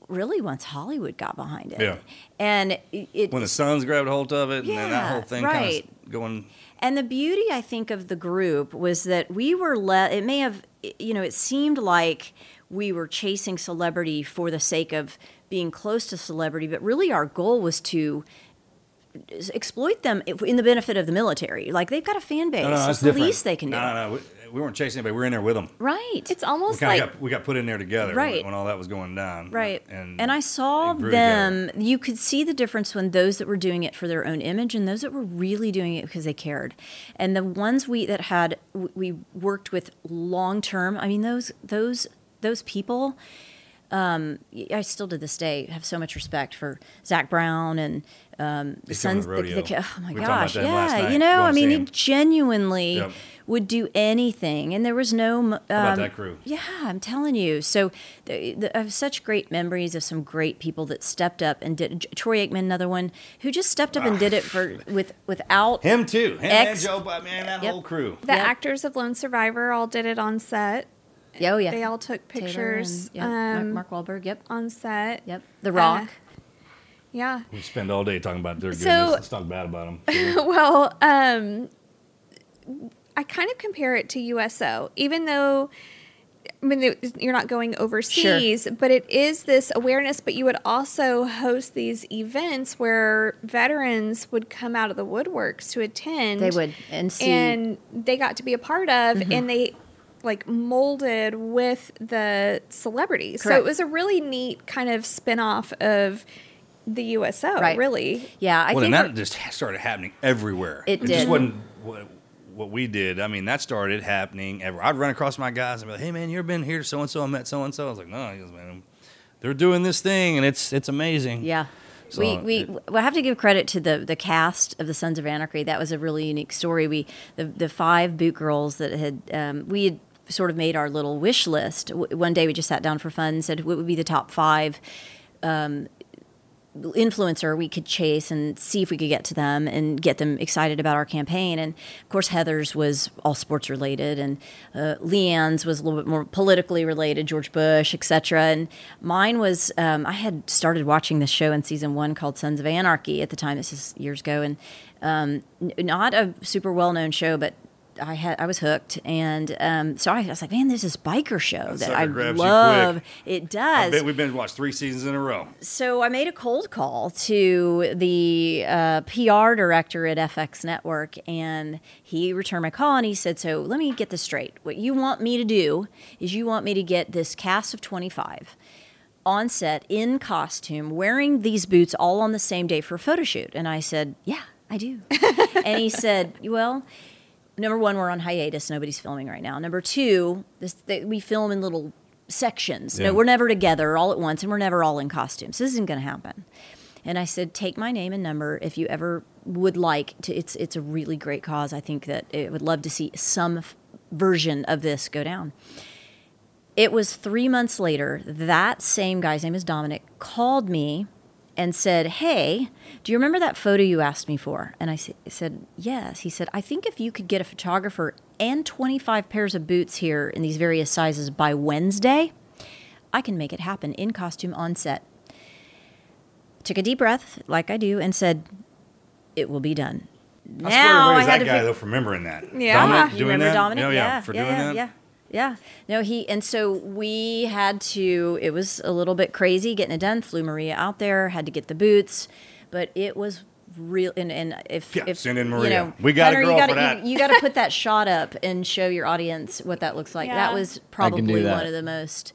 [SPEAKER 2] really once Hollywood got behind it.
[SPEAKER 5] Yeah.
[SPEAKER 2] And it,
[SPEAKER 5] when the Sons grabbed hold of it, and then that whole thing
[SPEAKER 2] right.
[SPEAKER 5] kind of going.
[SPEAKER 2] And the beauty, I think, of the group was that we were let. It may have, you know, it seemed like we were chasing celebrity for the sake of being close to celebrity, but really our goal was to exploit them in the benefit of the military. Like they've got a fan base.
[SPEAKER 5] No, no,
[SPEAKER 2] it's the least they can do.
[SPEAKER 5] No, no, no. We, we weren't chasing anybody. We were in there with them.
[SPEAKER 2] Right.
[SPEAKER 4] It's almost
[SPEAKER 5] kind
[SPEAKER 4] like
[SPEAKER 5] got we got put in there together
[SPEAKER 2] Right.
[SPEAKER 5] when, when all that was going down.
[SPEAKER 2] Right.
[SPEAKER 5] And
[SPEAKER 2] And, I saw them,
[SPEAKER 5] together.
[SPEAKER 2] you could see the difference when those that were doing it for their own image and those that were really doing it because they cared. And the ones we that had we worked with long term, I mean those those those people um, I still to this day have so much respect for Zac Brown and um, the sons.
[SPEAKER 5] to
[SPEAKER 2] the- the- oh my
[SPEAKER 5] We were talking about
[SPEAKER 2] gosh, yeah, you know, I mean, he genuinely
[SPEAKER 5] Yep.
[SPEAKER 2] would do anything, and there was no. Um,
[SPEAKER 5] about that crew?
[SPEAKER 2] Yeah, I'm telling you. So the, the, I have such great memories of some great people that stepped up and did. Troy Aikman, another one who just stepped up and did it for with without
[SPEAKER 5] Him too. Him
[SPEAKER 2] Ex-
[SPEAKER 5] and Joe, but man, that
[SPEAKER 2] Yep.
[SPEAKER 5] whole crew.
[SPEAKER 4] the
[SPEAKER 2] Yep.
[SPEAKER 4] actors of Lone Survivor all did it on set.
[SPEAKER 2] Oh yeah,
[SPEAKER 4] They all took pictures
[SPEAKER 2] and, yep, Mark-
[SPEAKER 4] um,
[SPEAKER 2] Mark Wahlberg. Yep,
[SPEAKER 4] on set.
[SPEAKER 2] yep. The Rock.
[SPEAKER 4] Uh, Yeah.
[SPEAKER 5] We spend all day talking about their
[SPEAKER 4] So-
[SPEAKER 5] goodness. Let's talk bad about them.
[SPEAKER 4] well, um, I kind of compare it to USO, even though. I mean, you're not going overseas, but it is this awareness. But you would also host these events where veterans would come out of the woodworks to attend.
[SPEAKER 2] They would and see. Mm-hmm.
[SPEAKER 4] and they got to be a part of, and they like molded with the celebrities. So it was a really neat kind of spin off of the USO.
[SPEAKER 2] Right.
[SPEAKER 4] Really,
[SPEAKER 2] yeah, I
[SPEAKER 5] well,
[SPEAKER 2] think
[SPEAKER 5] and that just started happening everywhere.
[SPEAKER 2] It
[SPEAKER 5] just
[SPEAKER 2] did.
[SPEAKER 5] wasn't what, what we did. I mean, that started happening. Ever. I'd run across my guys and be like, "Hey, man, you ever been here? So and so, I met so and so." I was like, "No," he goes, "Man, they're doing this thing, and it's it's amazing."
[SPEAKER 2] Yeah.
[SPEAKER 5] So
[SPEAKER 2] we we
[SPEAKER 5] it-
[SPEAKER 2] we have to give credit to the the cast of the Sons of Anarchy. That was a really unique story. We the the five boot girls that had um, we had sort of made our little wish list. W- One day we just sat down for fun and said what would be the top five um, influencer we could chase and see if we could get to them and get them excited about our campaign. And of course, Heather's was all sports related, and uh, Leanne's was a little bit more politically related, George Bush, etc. And mine was um, I had started watching this show in season one called Sons of Anarchy at the time. This is years ago, and um, not a super well known show, but. I had I was hooked, and um, so I was like, "Man, there's this biker show that
[SPEAKER 5] sucker
[SPEAKER 2] I love. It
[SPEAKER 5] I
[SPEAKER 2] does.
[SPEAKER 5] bet we've been watched three seasons in a row.
[SPEAKER 2] So I made a cold call to the uh, PR director at FX Network, and he returned my call and he said, "So let me get this straight. What you want me to do is you want me to get this cast of 25 on set in costume, wearing these boots all on the same day for a photo shoot." And I said, "Yeah, I do." and he said, "Well." Number one, we're on hiatus. Nobody's filming right now. Number two, this, they, we film in little sections.
[SPEAKER 5] Yeah.
[SPEAKER 2] No, we're never together all at once, and we're never all in costumes. This isn't going to happen. And I said, take my name and number if you ever would like to. It's it's a really great cause. I think that it would love to see some f- version of this go down. It was three months later. That same guy's name is Dominic called me and said, "Hey, do you remember that photo you asked me for?" And I said, "Yes." He said, "I think if you could get a photographer and 25 pairs of boots here in these various sizes by Wednesday, I can make it happen in costume on set." Took a deep breath, like I do, and said, "It will be done."
[SPEAKER 5] I swear everybody's that guy
[SPEAKER 2] fig-
[SPEAKER 5] though for remembering that.
[SPEAKER 4] Yeah.
[SPEAKER 5] Dominic
[SPEAKER 2] you
[SPEAKER 5] doing
[SPEAKER 2] remember
[SPEAKER 5] that.
[SPEAKER 2] Dominic?
[SPEAKER 5] Oh,
[SPEAKER 2] yeah,
[SPEAKER 5] for
[SPEAKER 2] yeah,
[SPEAKER 5] doing
[SPEAKER 2] yeah,
[SPEAKER 5] that.
[SPEAKER 2] yeah, yeah. No, he and so we had to. It was a little bit crazy getting it done. Flew Maria out there, had to get the boots, but it was real. And, and if
[SPEAKER 5] Yeah,
[SPEAKER 2] if
[SPEAKER 5] send in
[SPEAKER 2] you know,
[SPEAKER 5] We got a girl
[SPEAKER 2] you gotta,
[SPEAKER 5] for that.
[SPEAKER 2] You, you got to put that shot up and show your audience what that looks like. That was
[SPEAKER 1] I can do
[SPEAKER 2] probably
[SPEAKER 1] that.
[SPEAKER 2] one of the most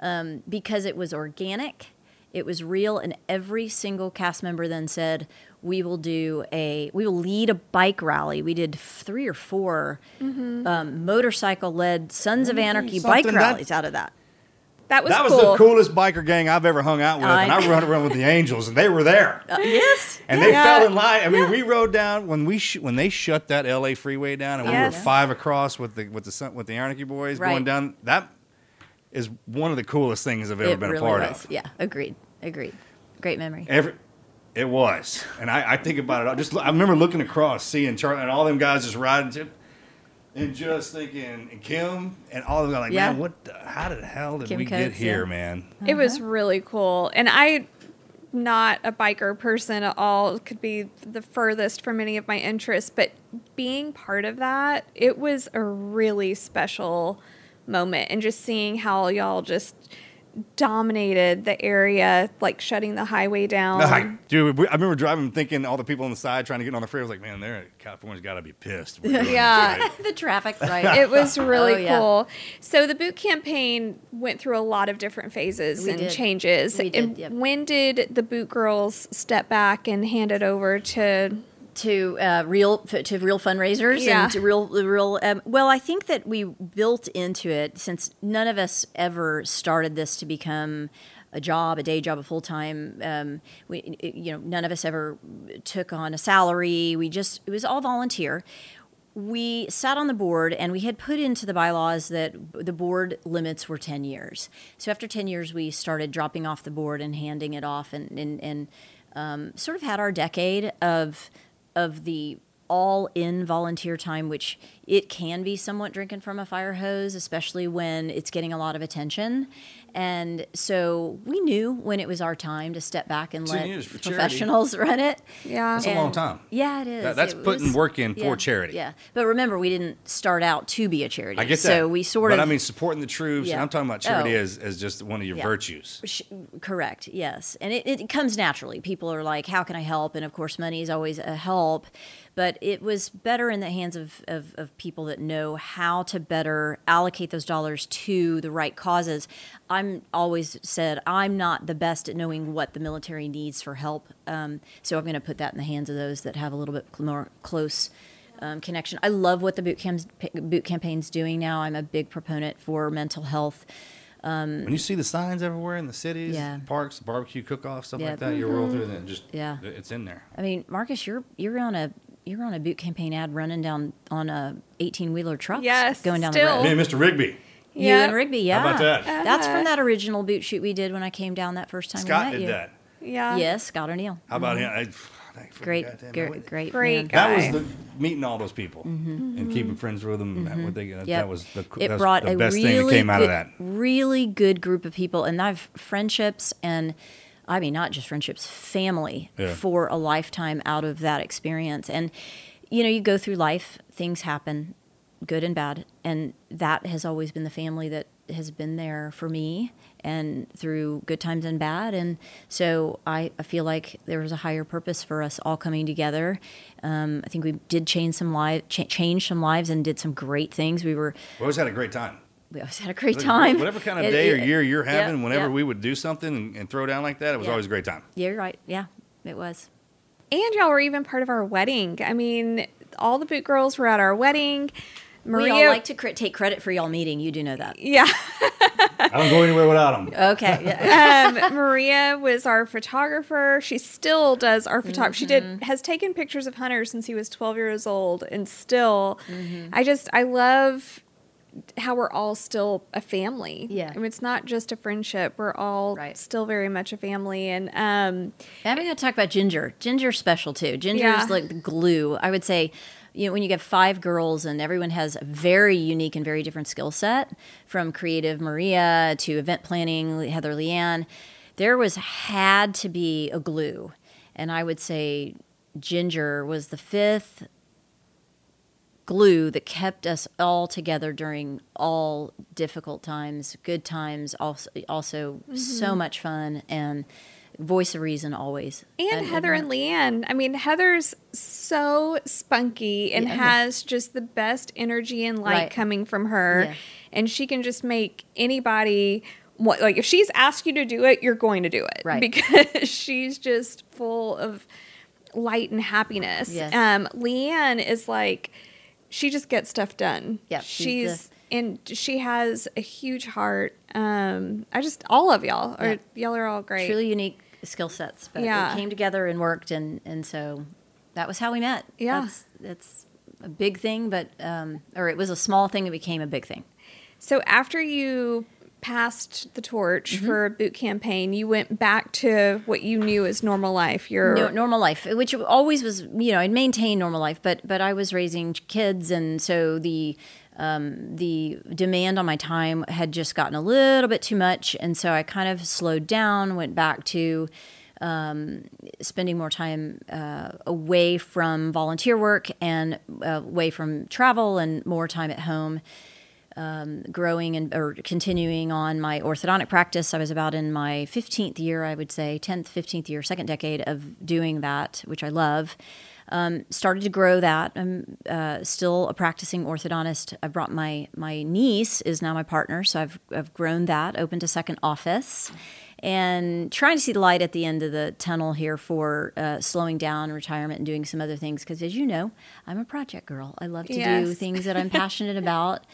[SPEAKER 2] um, because it was organic. It was real, and every single cast member then said, "We will do a, we will lead a bike rally." We did three or 4 mm-hmm. um, motorcycle-led Sons of mm-hmm. Anarchy bike
[SPEAKER 5] something that-
[SPEAKER 2] rallies out of that.
[SPEAKER 4] that was
[SPEAKER 5] that was
[SPEAKER 4] cool.
[SPEAKER 5] the coolest biker gang I've ever hung out with,
[SPEAKER 2] I
[SPEAKER 5] and I
[SPEAKER 2] know.
[SPEAKER 5] run around with the Angels, and they were there.
[SPEAKER 2] Uh, yes,
[SPEAKER 5] And they
[SPEAKER 4] Yeah.
[SPEAKER 5] fell in line. I mean, we rode down when we sh- when they shut that L.A. freeway down, and we were five across with the with the Sun- with the Anarchy Boys
[SPEAKER 2] Right.
[SPEAKER 5] going down. That is one of the coolest things I've ever
[SPEAKER 2] it
[SPEAKER 5] been
[SPEAKER 2] really
[SPEAKER 5] a part
[SPEAKER 2] was.
[SPEAKER 5] of.
[SPEAKER 2] Yeah, agreed, agreed. Great memory.
[SPEAKER 5] Every, it was, and I, I think about it. I just I remember looking across, seeing Charlie and all them guys just riding. Just, and just thinking, and Kim, and all of them, like,
[SPEAKER 2] Yeah.
[SPEAKER 5] man, what? The, how the hell did
[SPEAKER 2] Kim
[SPEAKER 5] we get here,
[SPEAKER 2] yeah.
[SPEAKER 5] man?
[SPEAKER 4] It was uh-huh. really cool. And I not a biker person at all. Could be the furthest from any of my interests, but being part of that, it was a really special moment and just seeing how y'all just dominated the area, like shutting the highway down.
[SPEAKER 5] No, I, dude, we- I remember driving, thinking all the people on the side trying to get on the freeway. I was like, man, they're California's got to be pissed. We're doing this,
[SPEAKER 4] Yeah.
[SPEAKER 5] right?
[SPEAKER 2] the traffic, right?
[SPEAKER 4] it was oh, really
[SPEAKER 2] Oh, yeah.
[SPEAKER 4] cool. So the boot campaign went through a lot of different phases
[SPEAKER 2] We
[SPEAKER 4] and
[SPEAKER 2] did.
[SPEAKER 4] changes.
[SPEAKER 2] We did,
[SPEAKER 4] and
[SPEAKER 2] yep.
[SPEAKER 4] when did the boot girls step back and hand it over to
[SPEAKER 2] to uh, real to real fundraisers
[SPEAKER 4] Yeah.
[SPEAKER 2] and to real real. Um, well, I think that we built into it since none of us ever started this to become a job, a day job, a full time. Um, we, you know, none of us ever took on a salary. We just it was all volunteer. We sat on the board and we had put into the bylaws that the board limits were 10 years. So after 10 years, we started dropping off the board and handing it off and, and, and um, sort of had our decade of of the all in volunteer time, which it can be somewhat drinking from a fire hose, especially when it's getting a lot of attention. And so we knew when it was our time to step back and
[SPEAKER 5] 10
[SPEAKER 2] let
[SPEAKER 5] years for charity.
[SPEAKER 2] professionals run it.
[SPEAKER 4] Yeah.
[SPEAKER 5] That's a long time.
[SPEAKER 2] Yeah, it is.
[SPEAKER 5] That- that's
[SPEAKER 2] It
[SPEAKER 5] putting work in for charity.
[SPEAKER 2] Yeah, but remember, we didn't start out to be a charity.
[SPEAKER 5] I get that.
[SPEAKER 2] So we sort
[SPEAKER 5] but
[SPEAKER 2] of.
[SPEAKER 5] I mean, supporting the troops.
[SPEAKER 2] Yeah.
[SPEAKER 5] I'm talking about charity
[SPEAKER 2] Oh.
[SPEAKER 5] as, as just one of your
[SPEAKER 2] Yeah.
[SPEAKER 5] virtues.
[SPEAKER 2] Sh- Correct. Yes, and it, it comes naturally. People are like, "How can I help?" And of course, money is always a help. But it was better in the hands of, of, of people that know how to better allocate those dollars to the right causes. I'm always said I'm not the best at knowing what the military needs for help. Um, so I'm going to put that in the hands of those that have a little bit cl- more close um, connection. I love what the boot, camp, boot campaign's doing now. I'm a big proponent for mental health.
[SPEAKER 5] When you see the signs everywhere in the cities,
[SPEAKER 2] Yeah.
[SPEAKER 5] parks, barbecue cook-off, stuff
[SPEAKER 2] Yeah.
[SPEAKER 5] like that, you roll through and it just
[SPEAKER 2] Yeah.
[SPEAKER 5] it's in there.
[SPEAKER 2] I mean, Marcus, you're you're on a you're on a boot campaign ad running down on a 18 wheeler truck.
[SPEAKER 4] Yes,
[SPEAKER 2] going down
[SPEAKER 4] still.
[SPEAKER 2] the
[SPEAKER 5] Me and Mr. Rigby.
[SPEAKER 2] You
[SPEAKER 4] Yeah.
[SPEAKER 2] and Rigby, yeah.
[SPEAKER 5] How about that?
[SPEAKER 2] That's from that original boot shoot we did when I came down that first time. we
[SPEAKER 5] Scott
[SPEAKER 2] met
[SPEAKER 5] did
[SPEAKER 2] you.
[SPEAKER 5] that.
[SPEAKER 4] Yeah.
[SPEAKER 2] Yes, Scott O'Neill.
[SPEAKER 5] How about him? I, I
[SPEAKER 2] Mm-hmm. Great, great, great,
[SPEAKER 4] Great guy.
[SPEAKER 5] That was the meeting all those people and keeping friends with them. What they, that,
[SPEAKER 2] Mm-hmm. Yep.
[SPEAKER 5] that was the,
[SPEAKER 2] it
[SPEAKER 5] that was
[SPEAKER 2] brought
[SPEAKER 5] the
[SPEAKER 2] a
[SPEAKER 5] best
[SPEAKER 2] really
[SPEAKER 5] thing that came out of that.
[SPEAKER 2] Really good group of people, and I've friendships and. I mean, not just friendships, family
[SPEAKER 5] Yeah.
[SPEAKER 2] for a lifetime out of that experience. And, you know, you go through life, things happen, good and bad. And that has always been the family that has been there for me and through good times and bad. And so I, I feel like there was a higher purpose for us all coming together. Um, I think we did change some lives, cha- change some lives and did some great things. We were,
[SPEAKER 5] We always had a great time.
[SPEAKER 2] We always had a great time.
[SPEAKER 5] Whatever kind of
[SPEAKER 2] It-
[SPEAKER 5] day or year you're
[SPEAKER 2] yeah,
[SPEAKER 5] having, whenever
[SPEAKER 2] yeah.
[SPEAKER 5] we would do something and, and throw down like that, it was
[SPEAKER 2] Yeah.
[SPEAKER 5] always a great time.
[SPEAKER 2] Yeah, you're right. Yeah, it was.
[SPEAKER 4] And y'all were even part of our wedding. I mean, all the boot girls were at our wedding. Maria,
[SPEAKER 2] we all like to cr- take credit for y'all meeting. You do know that.
[SPEAKER 4] yeah.
[SPEAKER 5] I don't go anywhere without them.
[SPEAKER 2] Okay. Yeah.
[SPEAKER 4] um, Maria was our photographer. She still does our photography. She
[SPEAKER 2] Mm-hmm.
[SPEAKER 4] did has taken pictures of Hunter since he was 12 years old, and still,
[SPEAKER 2] Mm-hmm.
[SPEAKER 4] I just I love how we're all still a family.
[SPEAKER 2] Yeah.
[SPEAKER 4] I mean, it's not just a friendship. We're all
[SPEAKER 2] Right.
[SPEAKER 4] still very much a family, and um,
[SPEAKER 2] I'm going to talk about Ginger. Ginger's special too. Ginger
[SPEAKER 4] Yeah.
[SPEAKER 2] is like the glue. I would say, you know, when you get five girls and everyone has a very unique and very different skill set, from creative Maria to event planning Heather Leanne, there was had to be a glue, and I would say Ginger was the fifth glue that kept us all together during all difficult times, good times, also, also so much fun and voice of reason always.
[SPEAKER 4] and, Heather and Leanne. I mean, Heather's so spunky and
[SPEAKER 2] Yeah.
[SPEAKER 4] has just the best energy and light
[SPEAKER 2] Right.
[SPEAKER 4] coming from her,
[SPEAKER 2] Yeah.
[SPEAKER 4] and she can just make anybody. What, like if she's asked you to do it, you're going to do it,
[SPEAKER 2] Right.
[SPEAKER 4] Because she's just full of light and happiness.
[SPEAKER 2] Yes.
[SPEAKER 4] Um, Leanne is like, she just gets stuff done.
[SPEAKER 2] Yep, she's
[SPEAKER 4] she's and she has a huge heart. Um, I just all of y'all are
[SPEAKER 2] Yeah.
[SPEAKER 4] y'all are all great.
[SPEAKER 2] truly unique skill sets, but
[SPEAKER 4] Yeah.
[SPEAKER 2] came together and worked, and and so that was how we met.
[SPEAKER 4] Yeah.
[SPEAKER 2] that's, that's a big thing, but um, or it was a small thing that became a big thing.
[SPEAKER 4] So after you passed the torch
[SPEAKER 2] Mm-hmm.
[SPEAKER 4] for a boot campaign, you went back to what you knew as normal life. Your
[SPEAKER 2] no, normal life, which always was, you know, I'd maintained normal life, but but I was raising kids, and so the um, the demand on my time had just gotten a little bit too much, and so I kind of slowed down, went back to um, spending more time uh, away from volunteer work and uh, away from travel, and more time at home growing and or continuing on my orthodontic practice. I was about in my 15th year, I would say, 10th, 15th year, second decade of doing that, which I love. Um, started to grow that. I'm uh, still a practicing orthodontist. I brought my my niece is now my partner, so I've I've grown that. Opened a second office, and trying to see the light at the end of the tunnel here for uh, slowing down retirement and doing some other things. Because as you know, I'm a project girl. I love to do things that I'm passionate about.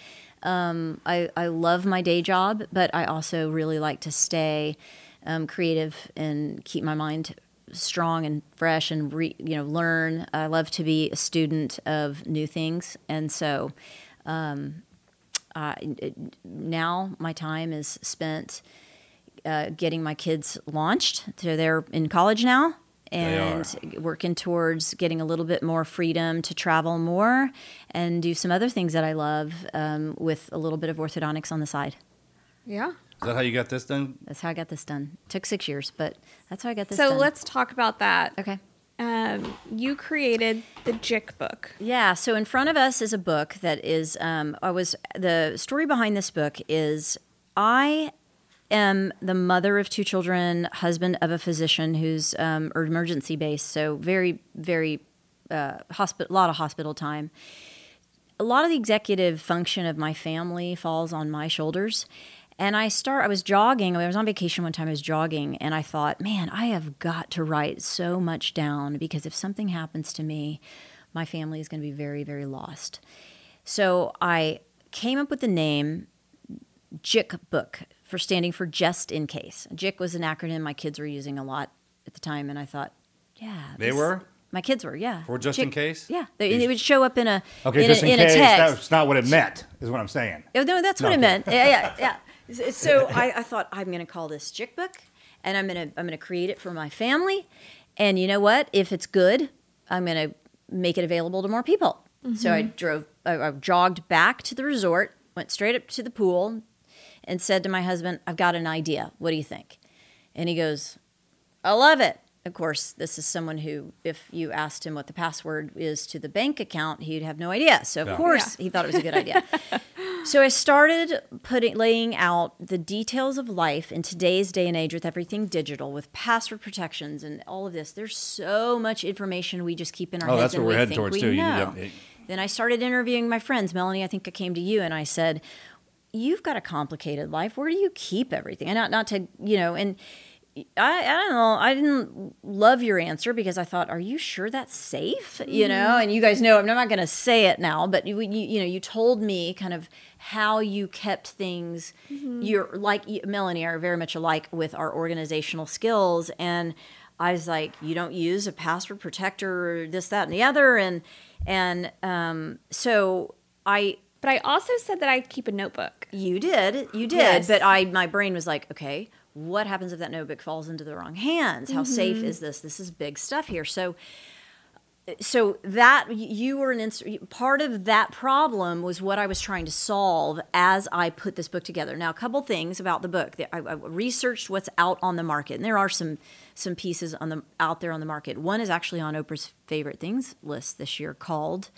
[SPEAKER 2] Um, I, I love my day job, but I also really like to stay um, creative and keep my mind strong and fresh and re, you know learn. I love to be a student of new things, and so um, it, now my time is spent uh, getting my kids launched. So they're in college now. And working towards getting a little bit more freedom to travel more and do some other things that I love um, with a little bit of orthodontics on the side.
[SPEAKER 4] yeah.
[SPEAKER 5] Is that how you got this done?
[SPEAKER 2] That's how I got this done. took six years, but that's how I got this
[SPEAKER 4] So
[SPEAKER 2] done.
[SPEAKER 4] So let's talk about that.
[SPEAKER 2] Okay.
[SPEAKER 4] Um, you created the JIC book.
[SPEAKER 2] Yeah, so in front of us is a book that is um, I was the story behind this book is I am the mother of two children, husband of a physician who's um, emergency based, so very very uh, hospital, a lot of hospital time. A lot of the executive function of my family falls on my shoulders. And I start I was jogging, I was on vacation one time, I was jogging, and I thought, man, I have got to write so much down because if something happens to me, my family is going to be very, very lost. So I came up with the name JIC book for standing for just in case. JIC was an acronym my kids were using a lot at the time, and I thought, yeah,
[SPEAKER 5] They
[SPEAKER 2] this-
[SPEAKER 5] were?
[SPEAKER 2] My kids were, yeah.
[SPEAKER 5] For just in case?
[SPEAKER 2] Yeah, they, it would show up in a
[SPEAKER 5] Okay,
[SPEAKER 2] in,
[SPEAKER 5] just
[SPEAKER 2] a,
[SPEAKER 5] in,
[SPEAKER 2] in
[SPEAKER 5] case.
[SPEAKER 2] text.
[SPEAKER 5] That's not what it meant, is what I'm saying.
[SPEAKER 2] Oh, no, that's
[SPEAKER 5] No,
[SPEAKER 2] what it meant. Yeah, yeah, yeah. So I, I thought I'm going to call this JIC Book, and I'm going to I'm going to create it for my family. And you know what? If it's good, I'm going to make it available to more people. So I mm-hmm. drove, I, I jogged back to the resort, went straight up to the pool, and said to my husband, "I've got an idea. What do you think?" And he goes, I love it. Of course, this is someone who, if you asked him what the password is to the bank account, he'd have no idea. So, of
[SPEAKER 5] Yeah.
[SPEAKER 2] course, he thought it was a good idea. so, I started putting, laying out the details of life in today's day and age with everything digital, with password protections and all of this. There's so much information we just keep in our
[SPEAKER 5] Oh,
[SPEAKER 2] heads.
[SPEAKER 5] that's
[SPEAKER 2] and
[SPEAKER 5] what we're
[SPEAKER 2] we
[SPEAKER 5] heading
[SPEAKER 2] think
[SPEAKER 5] towards,
[SPEAKER 2] we
[SPEAKER 5] too. You-
[SPEAKER 2] know.
[SPEAKER 5] yep.
[SPEAKER 2] Then I started interviewing my friends. Melanie, I think I came to you and I said, you've got a complicated life. Where do you keep everything? And not not to you know. And I I don't know. I didn't love your answer because I thought, are you sure that's safe? You know. And you guys know I'm not going to say it now, but you, you you know you told me kind of how you kept things. You're like Melanie are very much alike with our organizational skills and. I was like, you don't use a password protector, this, that, and the other, and and um, so I
[SPEAKER 4] But I also said that I keep a notebook.
[SPEAKER 2] You did, you did,
[SPEAKER 4] Yes.
[SPEAKER 2] but I my brain was like, okay, what happens if that notebook falls into the wrong hands? How safe
[SPEAKER 4] Mm-hmm.
[SPEAKER 2] is this? This is big stuff here. So so that you were an ins- part of that problem was what I was trying to solve as I put this book together. Now, a couple things about the book. I, I researched what's out on the market, and there are some some pieces on the out there on the market. One is actually on Oprah's favorite things list this year, called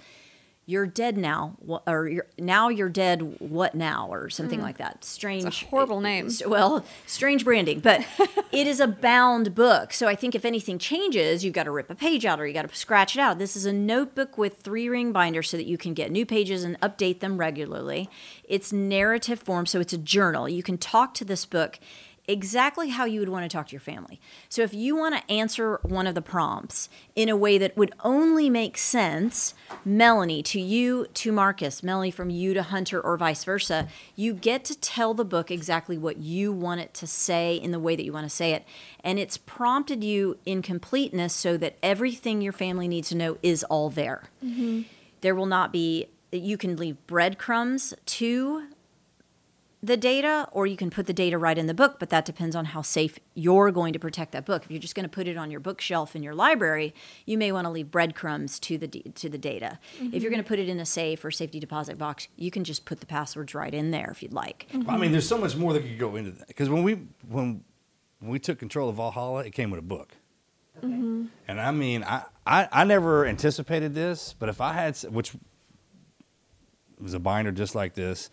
[SPEAKER 2] "You're Dead Now," or you're, "Now You're Dead, What Now?" or something mm. like that. Strange,
[SPEAKER 4] It's a horrible name.
[SPEAKER 2] well, strange branding, but it is a bound book. So I think if anything changes, you've got to rip a page out or you got to scratch it out. This is a notebook with three ring binders so that you can get new pages and update them regularly. It's narrative form, so it's a journal. You can talk to this book exactly how you would want to talk to your family. So if you want to answer one of the prompts in a way that would only make sense, Melanie to you to Marcus, Melanie from you to Hunter or vice versa, you get to tell the book exactly what you want it to say in the way that you want to say it. And it's prompted you in completeness so that everything your family needs to know is all there. Mm-hmm. There will not be you can leave breadcrumbs to the data or you can put the data right in the book, but that depends on how safe you're going to protect that book. If you're just going to put it on your bookshelf in your library, you may want to leave breadcrumbs to the to the data. If you're mm-hmm. going to put it in a safe or safety deposit box, you can just put the passwords right in there if you'd like.
[SPEAKER 5] I mean, there's so much more that could go into that. Because when we when when we took control of Valhalla, it came with a book. Mm-hmm. And I mean, I, I I never anticipated this, but if I had, s- which was a binder just like this,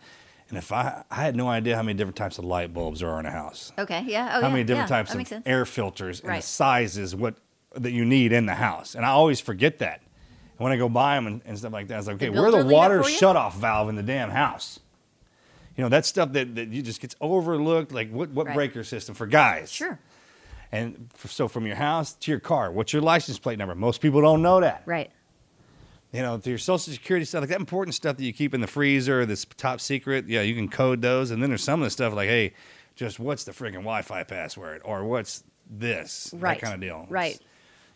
[SPEAKER 5] and if I I had no idea how many different types of light bulbs there are in a house,
[SPEAKER 2] Okay, yeah. Oh,
[SPEAKER 5] how
[SPEAKER 2] yeah,
[SPEAKER 5] many different
[SPEAKER 2] yeah,
[SPEAKER 5] types of
[SPEAKER 2] sense.
[SPEAKER 5] air filters and the sizes what that you need in the house, and I always forget that. And when I go buy them and, and stuff like that, I was like, okay, where the water
[SPEAKER 2] for you?
[SPEAKER 5] shut off valve in the damn house? You know, that stuff that, that you just gets overlooked. Like what, what
[SPEAKER 2] Right.
[SPEAKER 5] breaker system for guys?
[SPEAKER 2] Sure.
[SPEAKER 5] And f so from your house to your car, what's your license plate number? Most people don't know that.
[SPEAKER 2] Right.
[SPEAKER 5] You know, to your social security stuff, like that important stuff that you keep in the freezer, this top secret. Yeah, you can code those. And then there's some of the stuff like, hey, just what's the friggin' Wi-Fi password or what's this?
[SPEAKER 2] Right.
[SPEAKER 5] That kind of deal.
[SPEAKER 2] Right.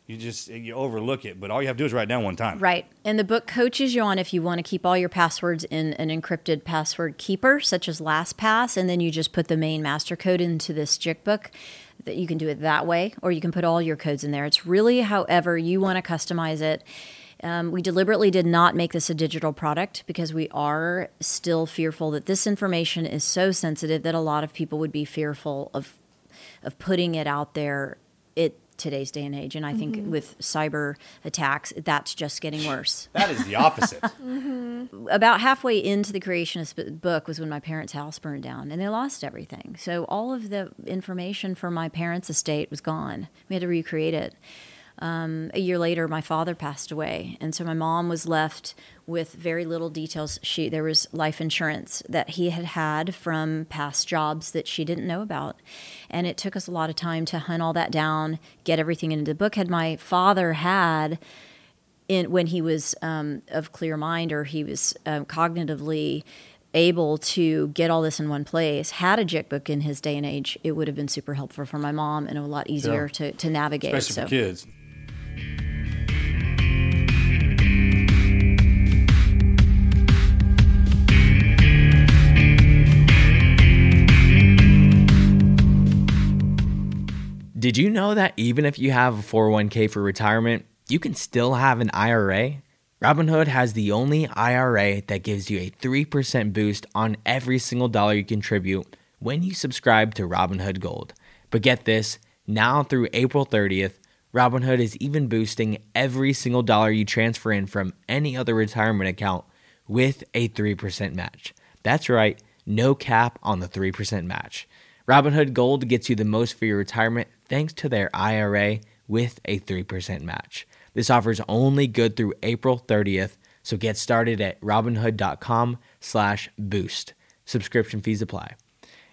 [SPEAKER 5] You just you overlook it, but all you have to do is write down one time.
[SPEAKER 2] Right. And the book coaches you on if you want to keep all your passwords in an encrypted password keeper, such as LastPass, and then you just put the main master code into this JIC book. That you can do it that way, or you can put all your codes in there. It's really however you want to customize it. Um, we deliberately did not make this a digital product because we are still fearful that this information is so sensitive that a lot of people would be fearful of of putting it out there at today's day and age. And I think with cyber attacks, that's just getting worse.
[SPEAKER 5] That is the opposite.
[SPEAKER 2] About halfway into the creationist of book was when my parents' house burned down and they lost everything. So all of the information from my parents' estate was gone. We had to recreate it. Um, a year later, my father passed away, and so my mom was left with very little details. She there was life insurance that he had had from past jobs that she didn't know about, and it took us a lot of time to hunt all that down, get everything into the book. Had my father had in when he was um, of clear mind or he was um, cognitively able to get all this in one place had a JIC book in his day and age it would have been super helpful for my mom and a lot easier
[SPEAKER 5] Sure.
[SPEAKER 2] to, to navigate
[SPEAKER 5] Especially
[SPEAKER 2] so
[SPEAKER 5] for kids.
[SPEAKER 1] Did you know that even if you have a 401k for retirement, you can still have an IRA? Robinhood has the only IRA that gives you a 3% boost on every single dollar you contribute when you subscribe to Robinhood Gold. But get this, now through April 30th, Robinhood is even boosting every single dollar you transfer in from any other retirement account with a 3% match. That's right, no cap on the 3% match. Robinhood Gold gets you the most for your retirement thanks to their IRA with a 3% match. This offer is only good through April 30th, so get started at robinhood.com slash boost. Subscription fees apply.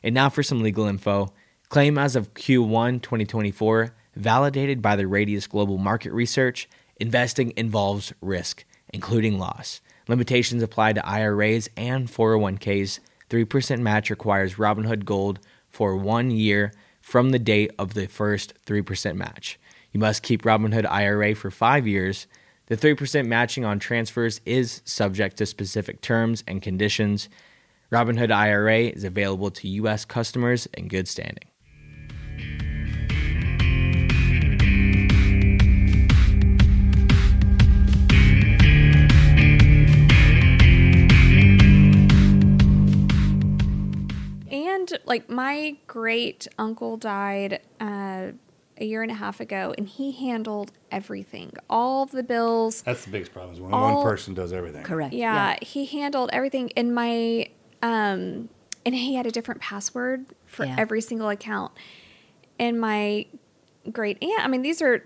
[SPEAKER 1] And now for some legal info. Claim as of Q1 2024, validated by the Radius Global Market Research, investing involves risk, including loss. Limitations apply to IRAs and 401ks. 3% match requires Robinhood Gold for one year from the date of the first 3% match. You must keep Robinhood IRA for five years. The 3% matching on transfers is subject to specific terms and conditions. Robinhood IRA is available to U.S. customers in good standing.
[SPEAKER 4] Like my great uncle died uh, a year and a half ago, and he handled everything, all the bills.
[SPEAKER 5] That's the biggest problem. Is when
[SPEAKER 4] All-
[SPEAKER 5] one person does everything.
[SPEAKER 2] correct
[SPEAKER 4] Yeah, he handled everything. And my um, and he had a different password for
[SPEAKER 2] Yeah.
[SPEAKER 4] every single account. And my great aunt, I mean, these are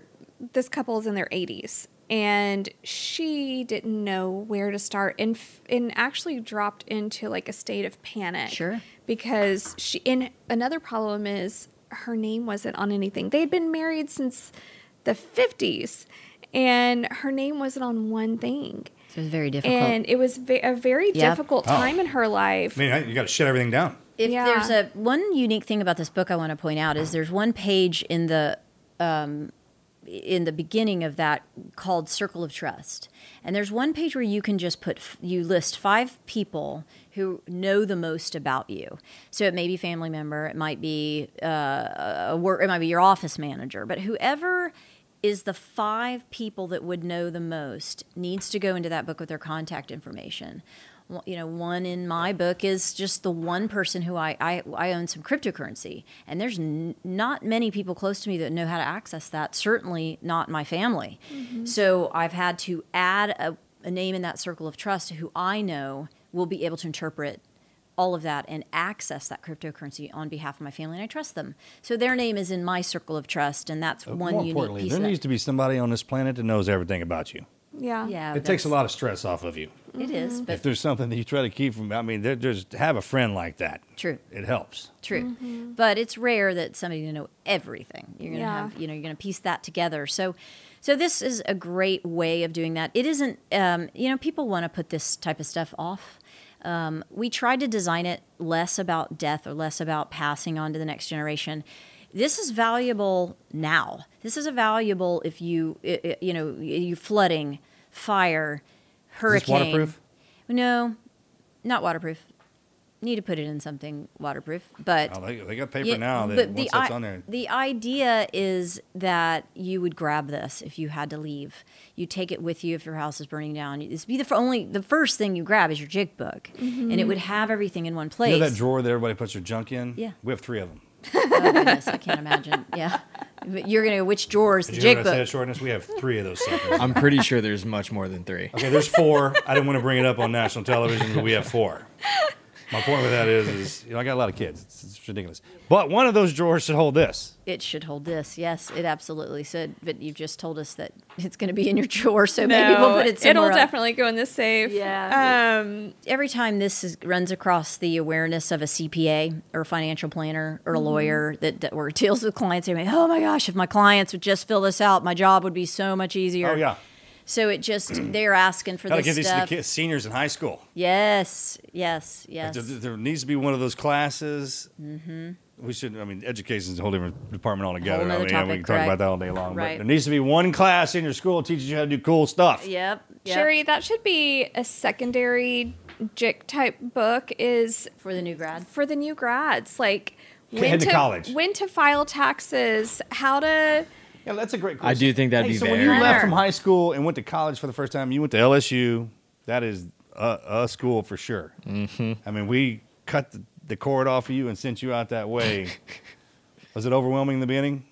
[SPEAKER 4] this couple is in their 80s and she didn't know where to start and f- and actually dropped into like a state of panic
[SPEAKER 2] Sure.
[SPEAKER 4] Because she and another problem is her name wasn't on anything they had been married since the 50s and her name wasn't on one thing
[SPEAKER 2] so was very difficult
[SPEAKER 4] and it was ve- a very
[SPEAKER 2] Yep.
[SPEAKER 4] difficult
[SPEAKER 5] Oh.
[SPEAKER 4] time in her life
[SPEAKER 5] I mean, you got to shut everything down.
[SPEAKER 2] if
[SPEAKER 4] Yeah.
[SPEAKER 2] there's a one unique thing about this book I want to point out is there's one page in the um, in the beginning of that called Circle of Trust. And there's one page where you can just put, you list five people who know the most about you. So it may be family member, it might be uh, a work, it might be your office manager, but whoever is the five people that would know the most needs to go into that book with their contact information. Well, You know, one in my book is just the one person who I, I, I own some cryptocurrency. And there's n- not many people close to me that know how to access that, certainly not my family. Mm-hmm. So I've had to add a, a name in that circle of trust who I know will be able to interpret all of that and access that cryptocurrency on behalf of my family, and I trust them. So their name is in my circle of trust, and that's uh, one
[SPEAKER 5] More
[SPEAKER 2] unique
[SPEAKER 5] importantly,
[SPEAKER 2] piece
[SPEAKER 5] there
[SPEAKER 2] of that.
[SPEAKER 5] needs to be somebody on this planet that knows everything about you.
[SPEAKER 4] Yeah.
[SPEAKER 2] yeah,
[SPEAKER 5] It takes a lot of stress off of you.
[SPEAKER 2] It is, but
[SPEAKER 5] If there's something that you try to keep from, I mean, there, there's have a friend like that.
[SPEAKER 2] true.
[SPEAKER 5] It helps.
[SPEAKER 2] True, but it's rare that somebody to know everything. You're gonna
[SPEAKER 4] Yeah.
[SPEAKER 2] have, you know, you're gonna piece that together. So, so this is a great way of doing that. It isn't, um, you know, people want to put this type of stuff off. Um, we tried to design it less about death or less about passing on to the next generation. This is valuable now. This is a valuable if you, i- i- you know, you flooding, fire, hurricane.
[SPEAKER 5] waterproof?
[SPEAKER 2] No, not waterproof. Need to put it in something waterproof, but
[SPEAKER 5] Oh, they, they got paper
[SPEAKER 2] yeah,
[SPEAKER 5] now that
[SPEAKER 2] but
[SPEAKER 5] once
[SPEAKER 2] the,
[SPEAKER 5] that's
[SPEAKER 2] i-
[SPEAKER 5] on there.
[SPEAKER 2] the idea is that you would grab this if you had to leave. You take it with you if your house is burning down. This be the only the first thing you grab is your JIC book, and it mm-hmm. would have everything in one place.
[SPEAKER 5] You know that drawer that everybody puts their junk in?
[SPEAKER 2] Yeah.
[SPEAKER 5] We have three of them.
[SPEAKER 2] Oh goodness, I can't imagine. Yeah, but you're gonna which drawers? is the
[SPEAKER 5] Did you hear
[SPEAKER 2] JIC
[SPEAKER 5] what I said,
[SPEAKER 2] book?
[SPEAKER 5] shortness? We have three of those suckers.
[SPEAKER 1] I'm pretty sure there's much more than three.
[SPEAKER 5] okay, there's four. I didn't want to bring it up on national television, but we have four. My point with that is, is you know, I got a lot of kids. It's, it's ridiculous. But one of those drawers should hold this.
[SPEAKER 2] It should hold this. Yes, it absolutely should. But you've just told us that it's going to be in your drawer, so maybe we'll put it somewhere.
[SPEAKER 4] It'll
[SPEAKER 2] else.
[SPEAKER 4] definitely go in the safe.
[SPEAKER 2] Yeah.
[SPEAKER 4] Um,
[SPEAKER 2] every time this is, runs across the awareness of a CPA or a financial planner or a
[SPEAKER 4] Mm-hmm.
[SPEAKER 2] lawyer that, that or deals with clients, they're like, oh my gosh, if my clients would just fill this out, my job would be so much easier.
[SPEAKER 5] Oh yeah.
[SPEAKER 2] So it just they're asking for
[SPEAKER 5] Got to
[SPEAKER 2] this
[SPEAKER 5] give these to the kids, seniors in high school.
[SPEAKER 2] Yes, yes, yes.
[SPEAKER 5] There, there needs to be one of those classes. Mm-hmm. We should. I mean, education is a whole different department altogether.
[SPEAKER 2] nother
[SPEAKER 5] I mean, yeah, we
[SPEAKER 2] topic,
[SPEAKER 5] can talk
[SPEAKER 2] right.
[SPEAKER 5] about that all day long. But
[SPEAKER 2] Right.
[SPEAKER 5] there needs to be one class in your school that teaches you how to do cool stuff.
[SPEAKER 2] Yep. yep.
[SPEAKER 4] Sherri, that should be a secondary JIC type book is
[SPEAKER 2] for the new grad.
[SPEAKER 4] for the new grads. Like
[SPEAKER 5] Head to college.
[SPEAKER 4] when to file taxes, how to
[SPEAKER 5] Yeah, that's a great. Question.
[SPEAKER 1] I do think that'd
[SPEAKER 5] hey,
[SPEAKER 1] be
[SPEAKER 5] so when you left from high school and went to college for the first time, you went to LSU. That is a, a school for sure. Mm-hmm. I mean, we cut the, the cord off of you and sent you out that way. Was it overwhelming in the beginning?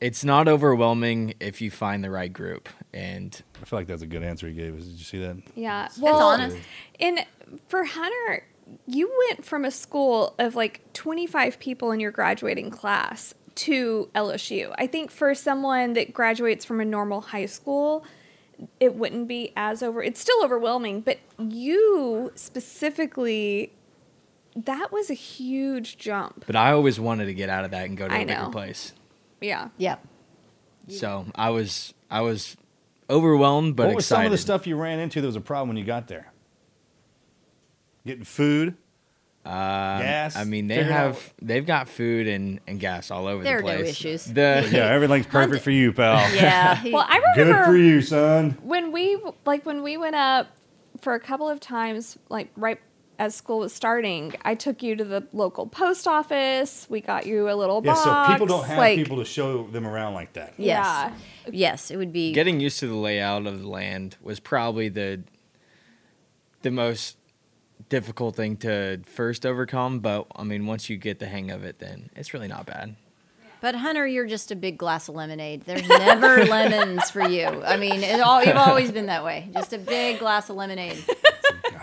[SPEAKER 1] It's not overwhelming if you find the right group. And
[SPEAKER 5] I feel like that's a good answer he gave us. Did you see that?
[SPEAKER 4] Yeah.
[SPEAKER 2] That's
[SPEAKER 4] Well,
[SPEAKER 2] honest.
[SPEAKER 4] and for Hunter, you went from a school of like 25 people in your graduating class to LSU. I think for someone that graduates from a normal high school, it wouldn't be as over. It's still overwhelming, but you specifically, that was a huge jump.
[SPEAKER 1] but I always wanted to get out of that and go to a
[SPEAKER 4] I
[SPEAKER 1] bigger place.
[SPEAKER 4] Yeah.
[SPEAKER 2] Yep.
[SPEAKER 1] So I was I was overwhelmed but
[SPEAKER 5] what was
[SPEAKER 1] excited.
[SPEAKER 5] some of the stuff you ran into that was a problem when you got there? Getting food,
[SPEAKER 1] Um,
[SPEAKER 5] gas.
[SPEAKER 1] I mean, they
[SPEAKER 5] figuring out-
[SPEAKER 1] have they've got food and, and gas all over
[SPEAKER 2] There
[SPEAKER 1] the
[SPEAKER 2] are no issues.
[SPEAKER 1] The
[SPEAKER 5] yeah, everything's perfect for you, pal.
[SPEAKER 2] Yeah.
[SPEAKER 4] Well, I
[SPEAKER 5] Good
[SPEAKER 4] remember
[SPEAKER 5] for you, son.
[SPEAKER 4] when we like when we went up for a couple of times like right as school was starting i took you to the local post office we got you a little
[SPEAKER 5] Yeah,
[SPEAKER 4] box
[SPEAKER 5] so people don't have
[SPEAKER 4] like,
[SPEAKER 5] people to show them around like that.
[SPEAKER 2] yes.
[SPEAKER 4] yeah.
[SPEAKER 2] Yes, it would be.
[SPEAKER 1] getting used to the layout of the land was probably the the most difficult thing to first overcome. But I mean, once you get the hang of it, then it's really not bad.
[SPEAKER 2] But Hunter, you're just a big glass of lemonade. There's never lemons for you. I mean, it all, you've always been that way. Just a big glass of lemonade.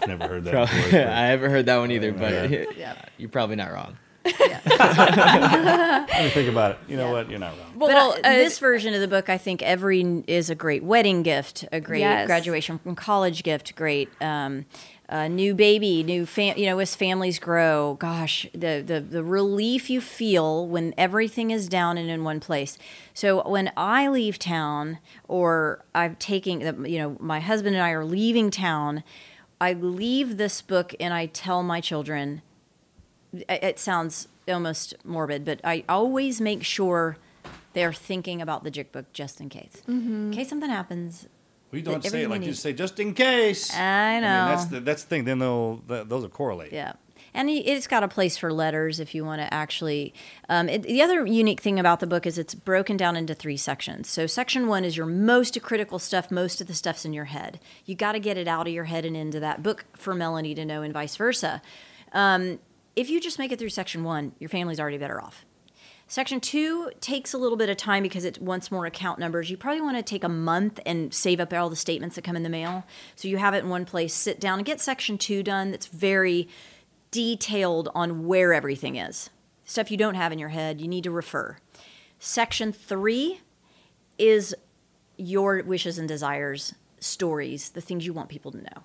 [SPEAKER 5] I've never heard that
[SPEAKER 1] Probably,
[SPEAKER 5] before.
[SPEAKER 1] I haven't heard that one either, but
[SPEAKER 5] Yeah.
[SPEAKER 2] Yeah.
[SPEAKER 1] you're probably not wrong.
[SPEAKER 5] Let me think about it. You know what? You're not wrong.
[SPEAKER 4] well
[SPEAKER 2] but uh,
[SPEAKER 4] uh,
[SPEAKER 2] this version of the book, I think, every is a great wedding gift, a great
[SPEAKER 4] Yes.
[SPEAKER 2] graduation from college gift, great um, uh, new baby, new fam. You know, as families grow, gosh, the, the the relief you feel when everything is down and in one place. So when I leave town, or I'm taking, the- you know, my husband and I are leaving town. I leave this book and I tell my children it sounds almost morbid, but I always make sure They're thinking about the JIC book just in case. In case something happens.
[SPEAKER 5] We don't say it like you say just in case.
[SPEAKER 2] I know.
[SPEAKER 5] mean, that's the that's the thing. Then they'll th- those will correlate.
[SPEAKER 2] Yeah. And it's got a place for letters if you want to actually. Um, it, the other unique thing about the book is it's broken down into three sections. So, section one is your most critical stuff, most of the stuff's in your head. You got to get it out of your head and into that book for Melanie to know, and vice versa. Um, if you just make it through section one, your family's already better off. Section two takes a little bit of time because it wants more account numbers. You probably want to take a month and save up all the statements that come in the mail. So you have it in one place, sit down and get section two done. That's very detailed on where everything is. Stuff you don't have in your head, you need to refer. Section three is your wishes and desires, stories, the things you want people to know.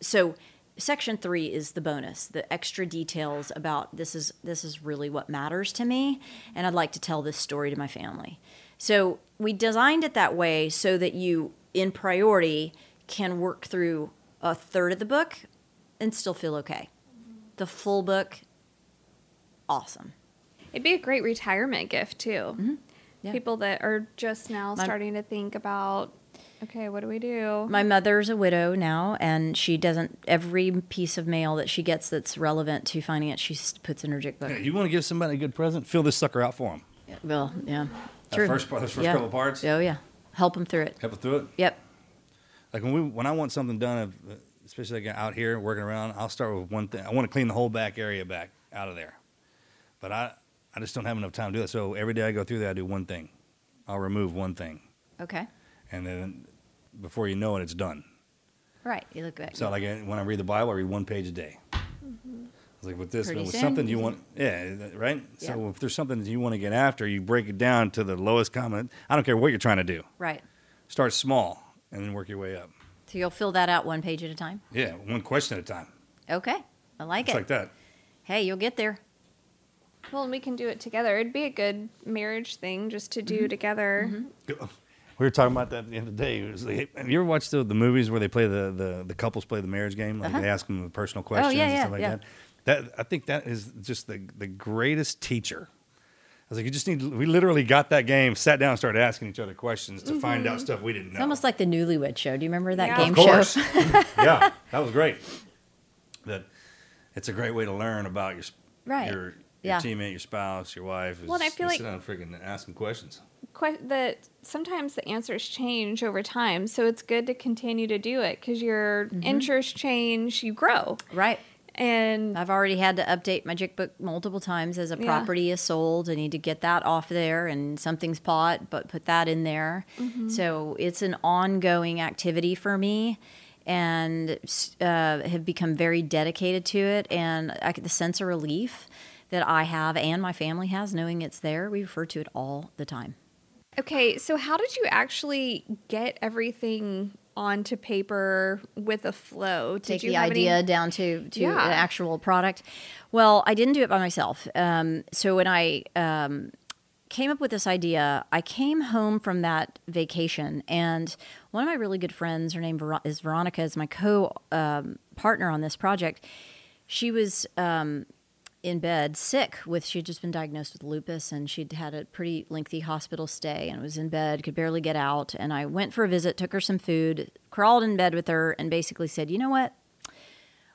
[SPEAKER 2] So section three is the bonus the extra details about this is this is really what matters to me and i'd like to tell this story to my family so we designed it that way so that you in priority can work through a third of the book and still feel okay the full book awesome
[SPEAKER 4] It'd be a great retirement gift too.
[SPEAKER 2] Mm-hmm. Yeah.
[SPEAKER 4] People that are just now
[SPEAKER 2] My-
[SPEAKER 4] starting to think about, okay, what do we do?
[SPEAKER 2] My mother's a widow now, and she doesn't. Every piece of mail that she gets that's relevant to finance, she puts in her JIC book.
[SPEAKER 5] Yeah, you want to give somebody a good present? Fill this sucker out for them.
[SPEAKER 2] Well, yeah,
[SPEAKER 5] That
[SPEAKER 2] true.
[SPEAKER 5] first part- those first
[SPEAKER 2] Yeah.
[SPEAKER 5] couple parts?
[SPEAKER 2] Oh yeah, help them through it.
[SPEAKER 5] Help it through it.
[SPEAKER 2] Yep.
[SPEAKER 5] Like when we when I want something done, uh, especially like out here working around, I'll start with one thing. I want to clean the whole back area back out of there, but I I just don't have enough time to do that. So every day I go through there, I do one thing. I'll remove one thing,
[SPEAKER 2] Okay.
[SPEAKER 5] and then before you know it, it's done.
[SPEAKER 2] Right. You look back.
[SPEAKER 5] So like when I read the Bible, I read one page a day. It's like with this,
[SPEAKER 2] Pretty
[SPEAKER 5] with
[SPEAKER 2] soon.
[SPEAKER 5] something you want, yeah, that- right. So if there's something that you want to get after, you break it down to the lowest common. I don't care what you're trying to do.
[SPEAKER 2] right.
[SPEAKER 5] Start small and then work your way up.
[SPEAKER 2] So you'll fill that out one page at a time.
[SPEAKER 5] Yeah, one question at a time.
[SPEAKER 2] Okay. I like
[SPEAKER 5] It's
[SPEAKER 2] it.
[SPEAKER 5] like that.
[SPEAKER 2] Hey, you'll get there.
[SPEAKER 4] well, we can do it together. It'd be a good marriage thing just to do
[SPEAKER 2] Mm-hmm.
[SPEAKER 4] together.
[SPEAKER 5] We were talking about that at the other day. Like, have you ever watched the, the movies where they play the, the, the couples play the marriage game? Like they ask them the personal questions
[SPEAKER 2] Uh-huh. Oh, yeah,
[SPEAKER 5] and
[SPEAKER 2] yeah,
[SPEAKER 5] stuff like
[SPEAKER 2] yeah.
[SPEAKER 5] that. That I think that is just the the greatest teacher. I was like, you just need. We literally got that game, sat down, and started asking each other questions to find out stuff we didn't know.
[SPEAKER 2] It's almost like the Newlywed Show. Do you remember that
[SPEAKER 4] Yeah.
[SPEAKER 2] game
[SPEAKER 5] of course.
[SPEAKER 2] show?
[SPEAKER 5] yeah, that was great. That it's a great way to learn about your
[SPEAKER 2] Right.
[SPEAKER 5] your, your
[SPEAKER 2] Yeah.
[SPEAKER 5] teammate, your spouse, your wife. is
[SPEAKER 4] Well, and I feel
[SPEAKER 5] just
[SPEAKER 4] like-
[SPEAKER 5] sit down and freaking ask them questions.
[SPEAKER 4] Que- that sometimes the answers change over time, so it's good to continue to do it because your
[SPEAKER 2] Mm-hmm.
[SPEAKER 4] interests change, you grow,
[SPEAKER 2] Right.
[SPEAKER 4] and
[SPEAKER 2] I've already had to update my JIC book multiple times as a
[SPEAKER 4] Yeah.
[SPEAKER 2] property is sold. I need to get that off there and something's bought, but put that in there.
[SPEAKER 4] Mm-hmm.
[SPEAKER 2] So it's an ongoing activity for me and uh, have become very dedicated to it. And I get the sense of relief that I have and my family has knowing it's there. We refer to it all the time.
[SPEAKER 4] Okay, so how did you actually get everything onto paper with a flow? Did
[SPEAKER 2] take the
[SPEAKER 4] have any-
[SPEAKER 2] idea down to to
[SPEAKER 4] Yeah.
[SPEAKER 2] an actual product. Well, I didn't do it by myself. Um, so when I um, came up with this idea, I came home from that vacation, and one of my really good friends, her name is Veronica, is my co um, partner on this project. She was um, in bed sick with she had just been diagnosed with lupus and she'd had a pretty lengthy hospital stay and was in bed could barely get out. And i went for a visit took her some food crawled in bed with her and basically said you know what?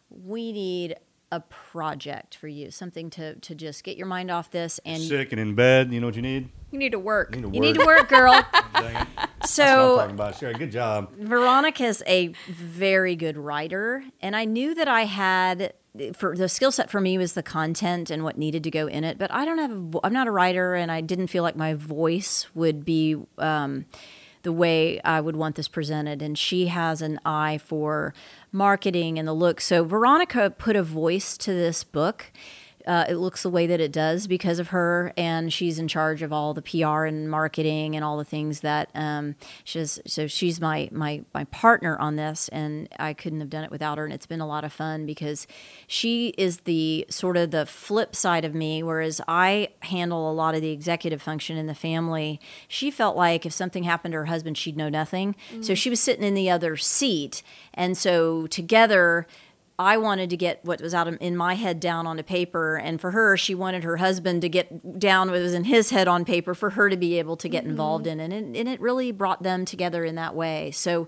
[SPEAKER 2] We need a project for you something to to just get your mind off this and
[SPEAKER 5] Sick and in bed, you know what you need?
[SPEAKER 4] You need to work.
[SPEAKER 5] You need to
[SPEAKER 2] you need
[SPEAKER 5] work.
[SPEAKER 2] to work girl
[SPEAKER 5] Dang. That's
[SPEAKER 2] so
[SPEAKER 5] what I'm talking about. Sure, good job.
[SPEAKER 2] Veronica's a very good writer, and I knew that I had for the skill set for me was the content and what needed to go in it. But I don't have. A, vo- I'm not a writer, and I didn't feel like my voice would be um, the way I would want this presented. And she has an eye for marketing and the look. So Veronica put a voice to this book. Uh, it looks the way that it does because of her, and she's in charge of all the PR and marketing and all the things that um, she's. So she's my my my partner on this, and I couldn't have done it without her. And it's been a lot of fun because she is the sort of the flip side of me, whereas I handle a lot of the executive function in the family. She felt like if something happened to her husband, she'd know nothing. So she was sitting in the other seat, and so together I wanted to get what was out in my head down onto paper, and for her, she wanted her husband to get down what was in his head on paper for her to be able to get involved in, it. and and it really brought them together in that way. So.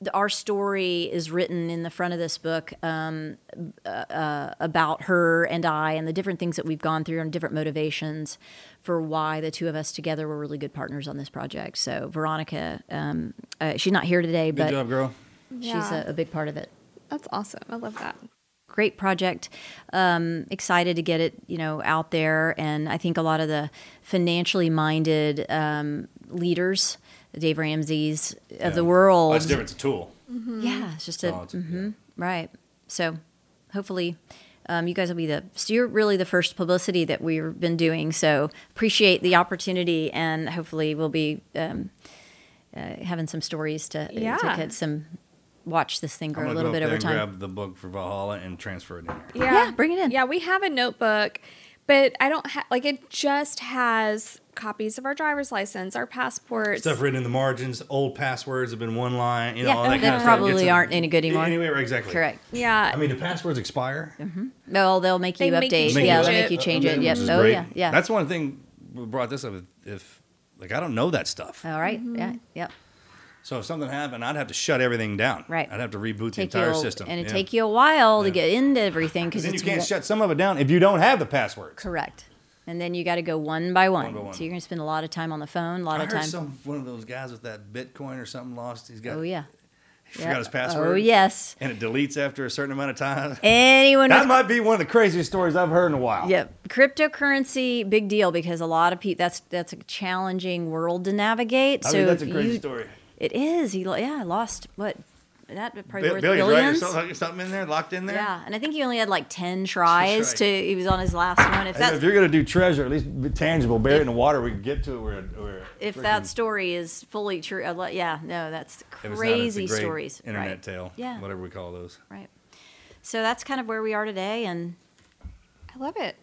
[SPEAKER 2] the- Our story is written in the front of this book um, uh, about her and I, and the different things that we've gone through, and different motivations for why the two of us together were really good partners on this project. So Veronica, um, uh, she's not here today,
[SPEAKER 5] Good
[SPEAKER 2] but
[SPEAKER 5] job, girl.
[SPEAKER 2] she's
[SPEAKER 4] Yeah.
[SPEAKER 2] a, a big part of it.
[SPEAKER 4] That's awesome. I love that.
[SPEAKER 2] great project. Um, excited to get it, you know, out there, and I think a lot of the financially minded um, leaders, Dave Ramsey's of the
[SPEAKER 5] Yeah.
[SPEAKER 2] world,
[SPEAKER 5] Well, it's different. It's a tool.
[SPEAKER 2] yeah, it's just a
[SPEAKER 5] Oh, it's a- yeah.
[SPEAKER 2] right. So, hopefully. Um, you guys will be the so you're really the first publicity that we've been doing. So appreciate the opportunity, and hopefully we'll be um, uh, having some stories to,
[SPEAKER 4] Yeah.
[SPEAKER 2] to get some watch this thing
[SPEAKER 5] I'm
[SPEAKER 2] grow a little
[SPEAKER 5] go
[SPEAKER 2] bit over time.
[SPEAKER 5] grab the book for Valhalla and transfer it in here.
[SPEAKER 4] Yeah.
[SPEAKER 2] Yeah, bring it in.
[SPEAKER 4] Yeah, we have a notebook, but I don't have like it just has copies of our driver's license, our passports.
[SPEAKER 5] Stuff written in the margins. Old passwords have been one line. You know,
[SPEAKER 2] Yeah,
[SPEAKER 5] all that
[SPEAKER 2] they
[SPEAKER 5] kind of stuff.
[SPEAKER 2] probably
[SPEAKER 5] Gets
[SPEAKER 2] aren't any good anymore.
[SPEAKER 5] Anyway, exactly.
[SPEAKER 2] Correct.
[SPEAKER 4] Yeah.
[SPEAKER 5] I mean, the passwords expire? Mm-hmm.
[SPEAKER 2] No, they'll make
[SPEAKER 4] They
[SPEAKER 2] you
[SPEAKER 4] make
[SPEAKER 2] update.
[SPEAKER 4] change
[SPEAKER 2] yeah, they'll make you uh, change
[SPEAKER 5] I
[SPEAKER 2] it.
[SPEAKER 5] mean,
[SPEAKER 2] Yep. Oh
[SPEAKER 5] great.
[SPEAKER 2] yeah, yeah.
[SPEAKER 5] That's one thing we brought this up. If like I don't know that stuff,
[SPEAKER 2] all right. Mm-hmm. Yeah. Yep.
[SPEAKER 5] So if something happened, I'd have to shut everything down.
[SPEAKER 2] Right.
[SPEAKER 5] I'd have to reboot the
[SPEAKER 2] Take you
[SPEAKER 5] entire
[SPEAKER 2] a-
[SPEAKER 5] system.
[SPEAKER 2] and it
[SPEAKER 5] Yeah.
[SPEAKER 2] take you a while to get into everything because
[SPEAKER 5] you can't shut some of it down if you don't have the passwords.
[SPEAKER 2] correct. And then you got to go one by one.
[SPEAKER 5] one by one.
[SPEAKER 2] So you're gonna spend a lot of time on the phone, a lot
[SPEAKER 5] I
[SPEAKER 2] of
[SPEAKER 5] heard
[SPEAKER 2] time.
[SPEAKER 5] some one of those guys with that Bitcoin or something lost. He's got.
[SPEAKER 2] oh yeah.
[SPEAKER 5] He forgot his password.
[SPEAKER 2] Oh yes.
[SPEAKER 5] And it deletes after a certain amount of time.
[SPEAKER 2] Anyone
[SPEAKER 5] That
[SPEAKER 2] with
[SPEAKER 5] might be one of the craziest stories I've heard in a while.
[SPEAKER 2] Yep, cryptocurrency big deal because a lot of people that's that's a challenging world to navigate.
[SPEAKER 5] I
[SPEAKER 2] so
[SPEAKER 5] mean, that's a crazy
[SPEAKER 2] you,
[SPEAKER 5] story.
[SPEAKER 2] It is. He lo- yeah lost what that probably
[SPEAKER 5] Bi-
[SPEAKER 2] worth
[SPEAKER 5] Billions, right?
[SPEAKER 2] Billions.
[SPEAKER 5] something, something in there, locked in there.
[SPEAKER 2] Yeah, and I think he only had like ten tries
[SPEAKER 5] right.
[SPEAKER 2] to. He was on his last one. If that's
[SPEAKER 5] if you're gonna do treasure, at least be tangible, bury it in the water. We can get to it. Where, where
[SPEAKER 2] if
[SPEAKER 5] freaking-
[SPEAKER 2] that story is fully true, I'd yeah, no, that's
[SPEAKER 5] if it's not, a
[SPEAKER 2] crazy
[SPEAKER 5] great
[SPEAKER 2] stories.
[SPEAKER 5] Internet
[SPEAKER 2] right.
[SPEAKER 5] tale.
[SPEAKER 2] Yeah.
[SPEAKER 5] Whatever we call those.
[SPEAKER 2] Right. So that's kind of where we are today, and
[SPEAKER 4] I love it.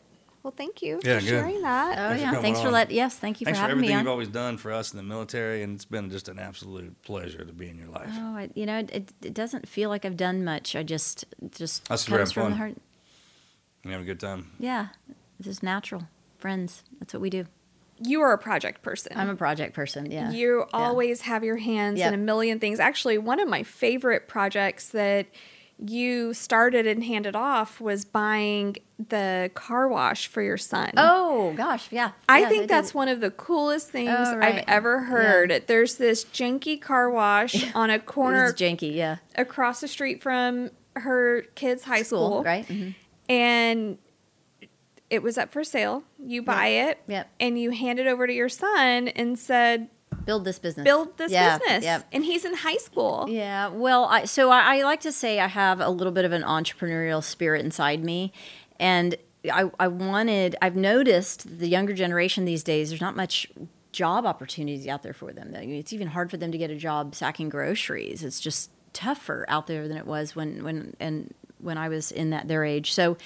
[SPEAKER 4] Well, thank you
[SPEAKER 5] Yeah,
[SPEAKER 4] for
[SPEAKER 5] good.
[SPEAKER 4] sharing that.
[SPEAKER 2] oh
[SPEAKER 5] Thanks
[SPEAKER 2] yeah,
[SPEAKER 5] coming
[SPEAKER 2] thanks for
[SPEAKER 5] on.
[SPEAKER 2] let. Yes, thank you
[SPEAKER 5] Thanks
[SPEAKER 2] for
[SPEAKER 5] for
[SPEAKER 2] having me
[SPEAKER 5] everything
[SPEAKER 2] on.
[SPEAKER 5] you've always done for us in the military, and it's been just an absolute pleasure to be in your life.
[SPEAKER 2] Oh, I, you know, it, it doesn't feel like I've done much. I just just
[SPEAKER 5] That's
[SPEAKER 2] comes
[SPEAKER 5] having
[SPEAKER 2] from
[SPEAKER 5] fun.
[SPEAKER 2] the heart.
[SPEAKER 5] You having a good time?
[SPEAKER 2] Yeah, it's just natural. Friends, that's what we do.
[SPEAKER 4] You are a project person.
[SPEAKER 2] I'm a project person. Yeah.
[SPEAKER 4] You
[SPEAKER 2] Yeah.
[SPEAKER 4] always have your hands
[SPEAKER 2] Yep.
[SPEAKER 4] in a million things. Actually, one of my favorite projects that you started and handed off was buying the car wash for your son.
[SPEAKER 2] Oh gosh, yeah.
[SPEAKER 4] I
[SPEAKER 2] Yeah,
[SPEAKER 4] think
[SPEAKER 2] did.
[SPEAKER 4] that's one of the coolest things
[SPEAKER 2] Oh, right.
[SPEAKER 4] I've ever heard. There's this janky car wash on a corner
[SPEAKER 2] janky. Yeah.
[SPEAKER 4] across the street from her kid's high school.
[SPEAKER 2] right. Mhm.
[SPEAKER 4] And it was up for sale. You buy it
[SPEAKER 2] Yep.
[SPEAKER 4] and you hand it over to your son and said,
[SPEAKER 2] Build this business.
[SPEAKER 4] build this
[SPEAKER 2] Yeah,
[SPEAKER 4] business.
[SPEAKER 2] Yep.
[SPEAKER 4] And he's in high school.
[SPEAKER 2] Yeah, well, I, so I, I like to say I have a little bit of an entrepreneurial spirit inside me, and I, I wanted. I've noticed the younger generation these days. There's not much job opportunities out there for them. It's even hard for them to get a job sacking groceries. It's just tougher out there than it was when when and when I was in that their age. So.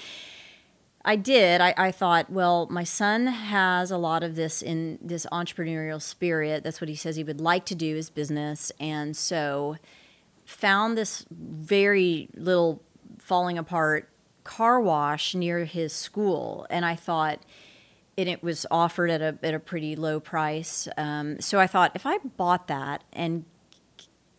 [SPEAKER 2] I did. I, I thought, well, my son has a lot of this in this entrepreneurial spirit. That's what he says he would like to do is business. And so found this very little falling apart car wash near his school. And I thought, and it was offered at a, at a pretty low price. Um, so I thought, if I bought that and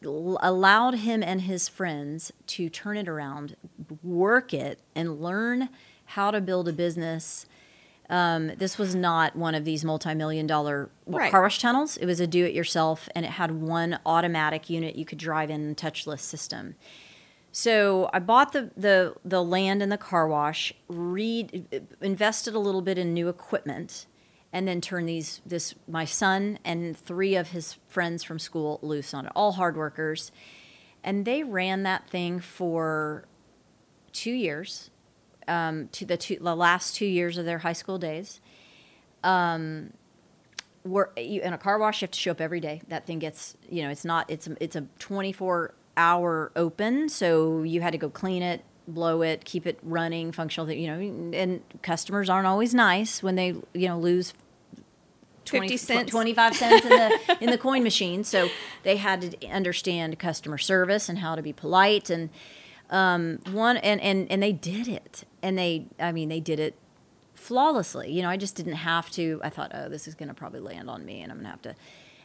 [SPEAKER 2] allowed him and his friends to turn it around, work it, and learn how to build a business. Um, this was not one of these multi-million dollar
[SPEAKER 4] Right.
[SPEAKER 2] car wash tunnels. It was a do-it-yourself, and it had one automatic unit you could drive in, touchless system. So I bought the the the land and the car wash, read, invested a little bit in new equipment, and then turned these this my son and three of his friends from school loose on it. All hard workers, and they ran that thing for two years, um, to the two the last two years of their high school days. Um, were you, in a car wash, you have to show up every day. That thing gets, you know, it's not, it's a, it's a 24 hour open. So you had to go clean it, blow it, keep it running, functional, you know, and customers aren't always nice when they, you know, lose
[SPEAKER 4] 50 cents.
[SPEAKER 2] 25 cents in the in the coin machine. So they had to understand customer service and how to be polite. And Um, one and and and they did it, and they I mean they did it flawlessly. You know, I just didn't have to. I thought, oh, this is going to probably land on me, and I'm going to have to.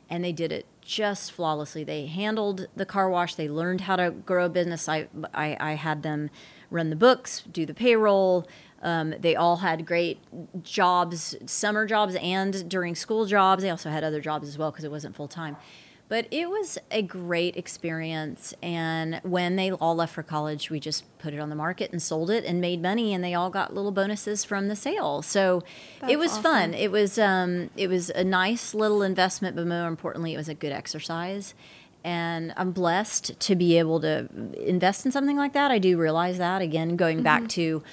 [SPEAKER 2] And they did it just flawlessly. They handled the car wash. They learned how to grow a business. I I, I had them run the books, do the payroll. Um, they all had great jobs, summer jobs, and during school jobs. They also had other jobs as well because it wasn't full time. But it was a great experience. And when they all left for college, we just put it on the market and sold it and made money. And they all got little bonuses from the sale. So
[SPEAKER 4] That's
[SPEAKER 2] it was
[SPEAKER 4] awesome.
[SPEAKER 2] fun. It was um, it was a nice little investment, but more importantly, it was a good exercise. And I'm blessed to be able to invest in something like that. I do realize that. Again, going back to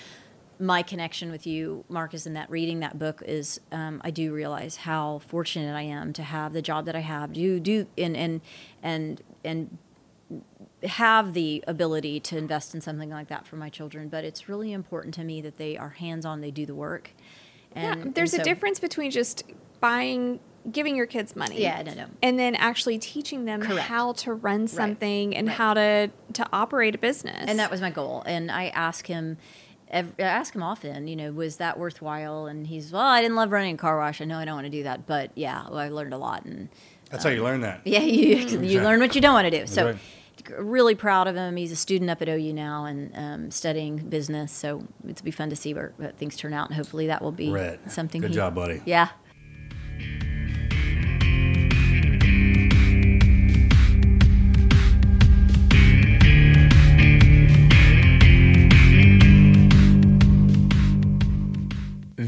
[SPEAKER 2] my connection with you, Marcus, in that reading that book is um, I do realize how fortunate I am to have the job that I have, do do and and and and have the ability to invest in something like that for my children. But it's really important to me that they are hands on, they do the work. And
[SPEAKER 4] yeah, there's
[SPEAKER 2] and
[SPEAKER 4] a difference between just buying, giving your kids money.
[SPEAKER 2] Yeah, no, no.
[SPEAKER 4] And then actually teaching them
[SPEAKER 2] Correct.
[SPEAKER 4] how to run something and
[SPEAKER 2] right.
[SPEAKER 4] how to to operate a business.
[SPEAKER 2] and that was my goal. And I ask him, ev- I ask him often, you know, was that worthwhile? And he's, well, I didn't love running a car wash. I know I don't want to do that, but yeah, well, I learned a lot. And
[SPEAKER 5] That's how you learn that.
[SPEAKER 2] yeah, you you learn what you don't want to do. So.
[SPEAKER 5] right.
[SPEAKER 2] Really proud of him. He's a student up at OU now and um, studying business. So it'll be fun to see where, where things turn out, and hopefully that will be
[SPEAKER 5] Rhett,
[SPEAKER 2] something.
[SPEAKER 5] good
[SPEAKER 2] he-
[SPEAKER 5] job, buddy.
[SPEAKER 2] Yeah,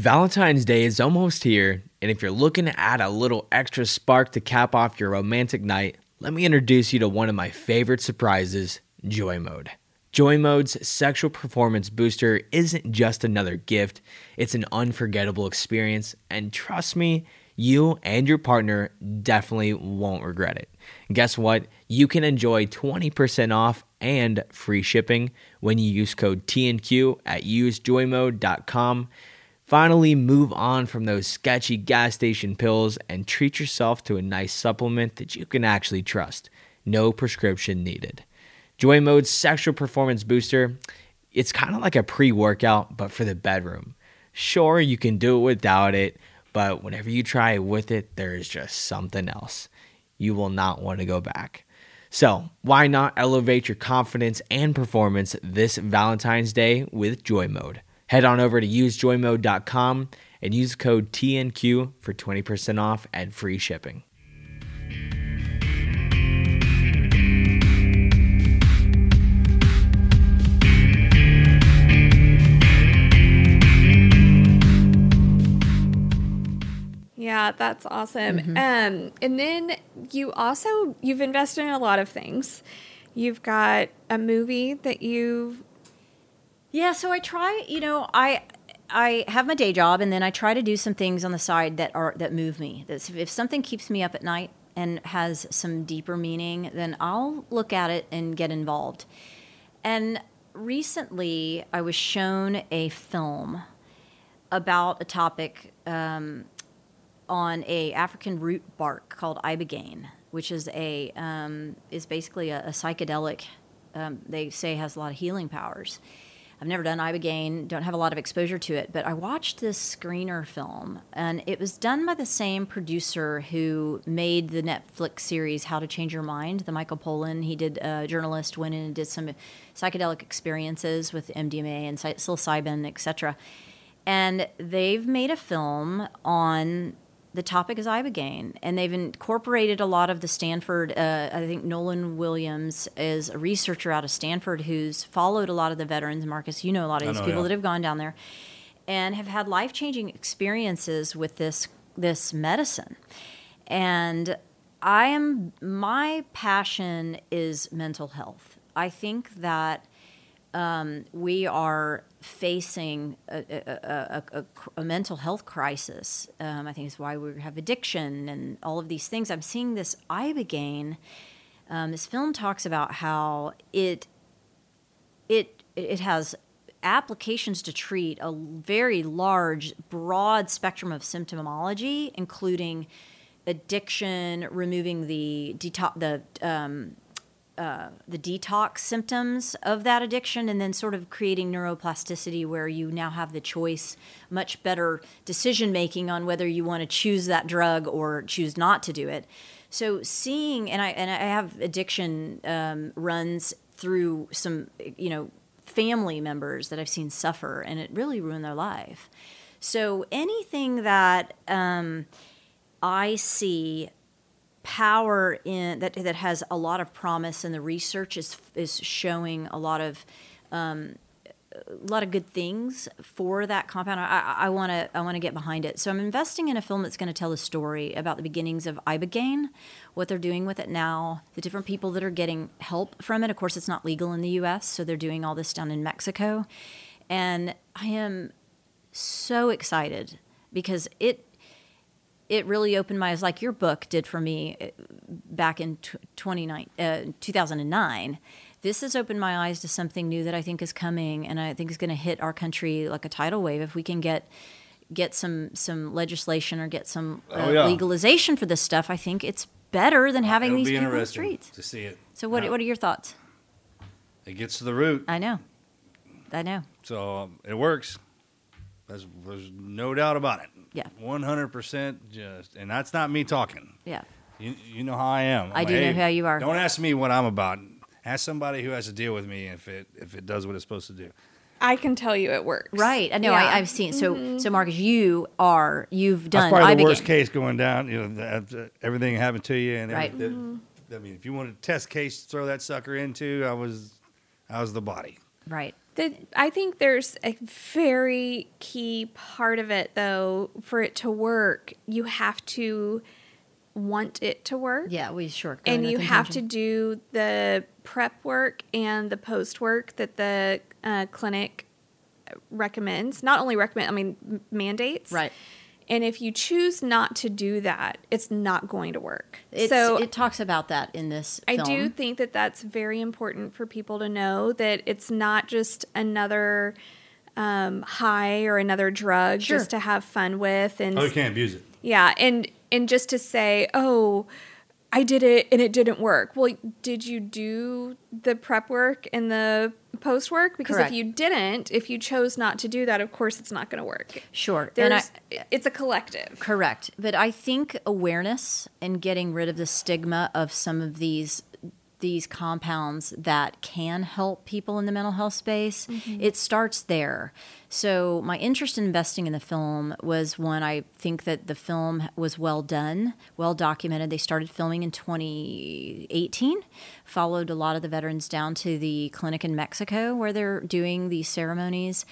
[SPEAKER 1] Valentine's Day is almost here, and if you're looking to add a little extra spark to cap off your romantic night, let me introduce you to one of my favorite surprises Joy Mode. Joy Mode's sexual performance booster isn't just another gift, it's an unforgettable experience, and trust me, you and your partner definitely won't regret it. Guess what? You can enjoy 20% off and free shipping when you use code TNQ at usejoymode.com. Finally, move on from those sketchy gas station pills and treat yourself to a nice supplement that you can actually trust. No prescription needed. Joy Mode's sexual performance booster, it's kind of like a pre workout, but for the bedroom. Sure, you can do it without it, but whenever you try it with it, there is just something else. You will not want to go back. So, why not elevate your confidence and performance this Valentine's Day with Joy Mode? Head on over to usejoymode.com and use code TNQ for 20% off and free shipping.
[SPEAKER 4] Yeah, that's awesome.
[SPEAKER 2] Mm-hmm.
[SPEAKER 4] Um, and then you also you've invested in a lot of things. You've got a movie that you
[SPEAKER 2] Yeah, so I try, you know, I I have my day job and then I try to do some things on the side that are that move me. That's if something keeps me up at night and has some deeper meaning, then I'll look at it and get involved. And recently I was shown a film about a topic um, on a African root bark called ibogaine, which is a um, is basically a, a psychedelic. Um, they say has a lot of healing powers. I've never done ibogaine, don't have a lot of exposure to it, but I watched this screener film, and it was done by the same producer who made the Netflix series How to Change Your Mind. The Michael Pollan, he did a journalist went in and did some psychedelic experiences with MDMA and psilocybin, etc and they've made a film on the topic is ibogaine and they've incorporated a lot of the stanford uh, i think nolan williams is a researcher out of stanford who's followed a lot of the veterans marcus you know a lot of these
[SPEAKER 5] know,
[SPEAKER 2] people
[SPEAKER 5] yeah.
[SPEAKER 2] that have gone down there and have had life-changing experiences with this this medicine and i am my passion is mental health i think that um, we are facing a, a, a, a, mental health crisis. Um, I think it's why we have addiction and all of these things. I'm seeing this ibogaine. Um, this film talks about how it it it has applications to treat a very large, broad spectrum of symptomology, including addiction, removing the deto- the um, the detox symptoms of that addiction, and then sort of creating neuroplasticity where you now have the choice, much better decision making on whether you want to choose that drug or choose not to do it. So seeing, and I and I have addiction um, runs through some, you know, family members that I've seen suffer, and it really ruined their life. So anything that um, I see power in that that has a lot of promise, and the research is is showing a lot of um, a lot of good things for that compound. I want to I want to get behind it. So I'm investing in a film that's going to tell a story about the beginnings of ibogaine, what they're doing with it now, the different people that are getting help from it. Of course, it's not legal in the U.S., so they're doing all this down in Mexico, and I am so excited because it it really opened my eyes, like your book did for me uh, back in t- 29, uh, 2009. This has opened my eyes to something new that I think is coming, and I think is going to hit our country like a tidal wave if we can get get some some legislation or get some uh,
[SPEAKER 5] Oh, yeah.
[SPEAKER 2] legalization for this stuff. I think it's better than having
[SPEAKER 5] It'll
[SPEAKER 2] these
[SPEAKER 5] be
[SPEAKER 2] people in the streets.
[SPEAKER 5] to see it.
[SPEAKER 2] So what
[SPEAKER 5] Yeah.
[SPEAKER 2] what are your thoughts?
[SPEAKER 5] It gets to the root,
[SPEAKER 2] I know, I know.
[SPEAKER 5] so um, it works. There's, there's no doubt about it.
[SPEAKER 2] Yeah.
[SPEAKER 5] One hundred percent. Just, and that's not me talking.
[SPEAKER 2] Yeah.
[SPEAKER 5] You, you know how I am.
[SPEAKER 2] I
[SPEAKER 5] I'm
[SPEAKER 2] do
[SPEAKER 5] like,
[SPEAKER 2] know how you are.
[SPEAKER 5] Don't ask me what I'm about. Ask somebody who has to deal with me if it if it does what it's supposed to do.
[SPEAKER 4] I can tell you it works.
[SPEAKER 2] Right. I know.
[SPEAKER 4] Yeah.
[SPEAKER 2] I, I've seen. So, mm-hmm. so Marcus, you are you've
[SPEAKER 5] That's
[SPEAKER 2] done.
[SPEAKER 5] probably the
[SPEAKER 2] Ibogaine.
[SPEAKER 5] worst case going down. You know, that- uh, that everything happened to you, and
[SPEAKER 2] Right.
[SPEAKER 5] everything- I mean, if you wanted a test case to throw that sucker into, I was, I was the body.
[SPEAKER 2] Right.
[SPEAKER 4] The, I think there's a very key part of it, though, for it to work. You have to want it to work.
[SPEAKER 2] Yeah. We sure.
[SPEAKER 4] and you have to do the prep work and the post work that the uh, clinic recommends. Not only recommend, I mean m- mandates.
[SPEAKER 2] Right.
[SPEAKER 4] And if you choose not to do that, it's not going to work.
[SPEAKER 2] It's,
[SPEAKER 4] so
[SPEAKER 2] it talks about that in this.
[SPEAKER 4] I
[SPEAKER 2] film.
[SPEAKER 4] do think that that's very important for people to know that it's not just another um, high or another drug
[SPEAKER 2] Sure.
[SPEAKER 4] just to have fun with and
[SPEAKER 5] Oh, you can't abuse it.
[SPEAKER 4] yeah, and and just to say, oh, I did it and it didn't work. Well, did you do the prep work and the post work? Because
[SPEAKER 2] Correct.
[SPEAKER 4] if you didn't, if you chose not to do that, of course it's not going to work.
[SPEAKER 2] Sure. And I,
[SPEAKER 4] it's a collective.
[SPEAKER 2] correct. But I think awareness and getting rid of the stigma of some of these these compounds that can help people in the mental health space, mm-hmm. it starts there. So my interest in investing in the film was one I think that the film was well done, well documented. They started filming in 2018, followed a lot of the veterans down to the clinic in Mexico where they're doing these ceremonies.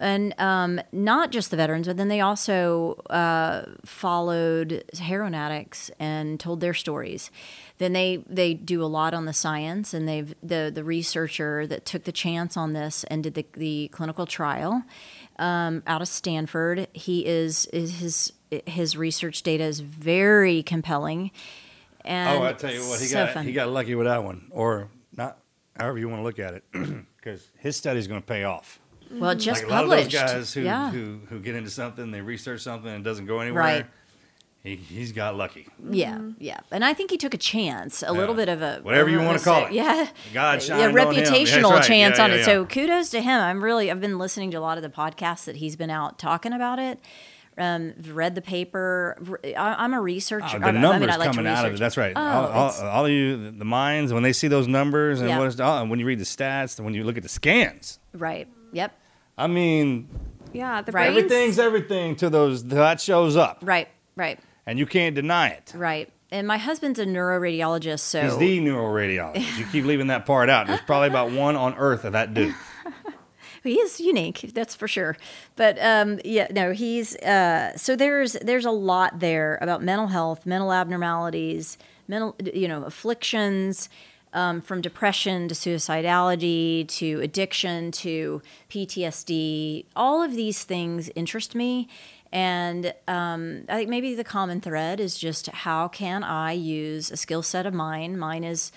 [SPEAKER 2] And um, not just the veterans, but then they also uh, followed heroin addicts and told their stories. Then they they do a lot on the science, and they've the the researcher that took the chance on this and did the, the clinical trial um, out of Stanford. He is, is his his research data is very compelling. And
[SPEAKER 5] Oh, I tell you what, he
[SPEAKER 2] so
[SPEAKER 5] got
[SPEAKER 2] fun.
[SPEAKER 5] he got lucky with that one, or not, however you want to look at it, because his study is going to pay off.
[SPEAKER 2] well, just
[SPEAKER 5] like a lot
[SPEAKER 2] published.
[SPEAKER 5] of those guys who,
[SPEAKER 2] yeah.
[SPEAKER 5] who who get into something, they research something, and it doesn't go anywhere.
[SPEAKER 2] Right.
[SPEAKER 5] He he's got lucky.
[SPEAKER 2] Yeah, yeah, and I think he took a chance, a little bit of a
[SPEAKER 5] Whatever you
[SPEAKER 2] uh,
[SPEAKER 5] wanna call it.
[SPEAKER 2] Yeah,
[SPEAKER 5] God
[SPEAKER 2] yeah,
[SPEAKER 5] shined on
[SPEAKER 2] reputational
[SPEAKER 5] right.
[SPEAKER 2] chance
[SPEAKER 5] Yeah,
[SPEAKER 2] on
[SPEAKER 5] yeah,
[SPEAKER 2] it.
[SPEAKER 5] yeah.
[SPEAKER 2] So kudos to him. I'm really I've been listening to a lot of the podcasts that he's been out talking about it. Um, read the paper. I, I'm a researcher.
[SPEAKER 5] Oh,
[SPEAKER 2] I-
[SPEAKER 5] the
[SPEAKER 2] I mean,
[SPEAKER 5] numbers
[SPEAKER 2] I like to
[SPEAKER 5] coming out of it. That's right.
[SPEAKER 2] Oh,
[SPEAKER 5] all, all, all of you, the minds, when they see those numbers and
[SPEAKER 2] Yeah.
[SPEAKER 5] what is, oh, and when you read the stats, and when you look at the scans,
[SPEAKER 2] right. Yep.
[SPEAKER 5] I mean,
[SPEAKER 4] Yeah, the
[SPEAKER 2] Right.
[SPEAKER 5] everything's everything to those that shows up,
[SPEAKER 2] Right. Right.
[SPEAKER 5] And you can't deny it.
[SPEAKER 2] Right. And my husband's a neuroradiologist, so
[SPEAKER 5] He's the neuroradiologist. you keep leaving that part out. There's probably about one on Earth of that dude.
[SPEAKER 2] he is unique that's for sure but um, yeah no he's uh, so there's there's a lot there about mental health mental abnormalities mental you know afflictions um, from depression to suicidality to addiction to ptsd all of these things interest me and um, i think maybe the common thread is just how can i use a skill set of mine mine is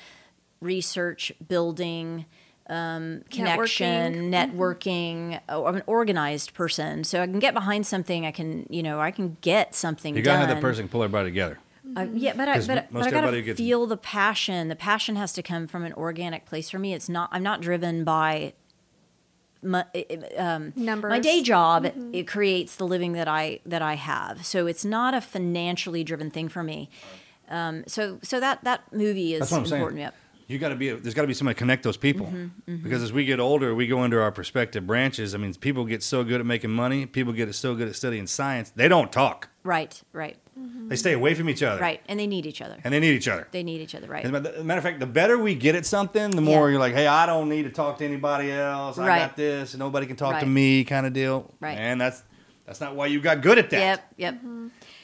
[SPEAKER 2] research building um, connection, networking. Oh, I'm an organized person, so I can get behind something. I can, you know, I can get something
[SPEAKER 5] You
[SPEAKER 2] done.
[SPEAKER 5] gotta have that person pull everybody together.
[SPEAKER 2] Uh, yeah, but I
[SPEAKER 5] 'Cause
[SPEAKER 2] but, but I gotta
[SPEAKER 5] gets-
[SPEAKER 2] feel the passion. The passion has to come from an organic place for me. It's not. I'm not driven by. My, um,
[SPEAKER 4] Numbers.
[SPEAKER 2] my day job it creates the living that I that I have. So it's not a financially driven thing for me. Um, so so that that movie is
[SPEAKER 5] That's what I'm saying.
[SPEAKER 2] important. Yep.
[SPEAKER 5] You got to be. There's got to be somebody to connect those people.
[SPEAKER 2] Mm-hmm,
[SPEAKER 5] Because as we get older, we go into our prospective branches. I mean, people get so good at making money. People get so good at studying science. They don't talk.
[SPEAKER 2] Right. Right.
[SPEAKER 5] They stay away from each other.
[SPEAKER 2] Right. And they need each other.
[SPEAKER 5] And they need each other.
[SPEAKER 2] They need each other. Right.
[SPEAKER 5] As a matter- of fact, the better we get at something, the more
[SPEAKER 2] Yeah.
[SPEAKER 5] you're like, hey, I don't need to talk to anybody else. I
[SPEAKER 2] Right.
[SPEAKER 5] got this, and nobody can talk to me, kind of deal.
[SPEAKER 2] Right.
[SPEAKER 5] And that's that's not why you got good at that.
[SPEAKER 2] Yep. Yep.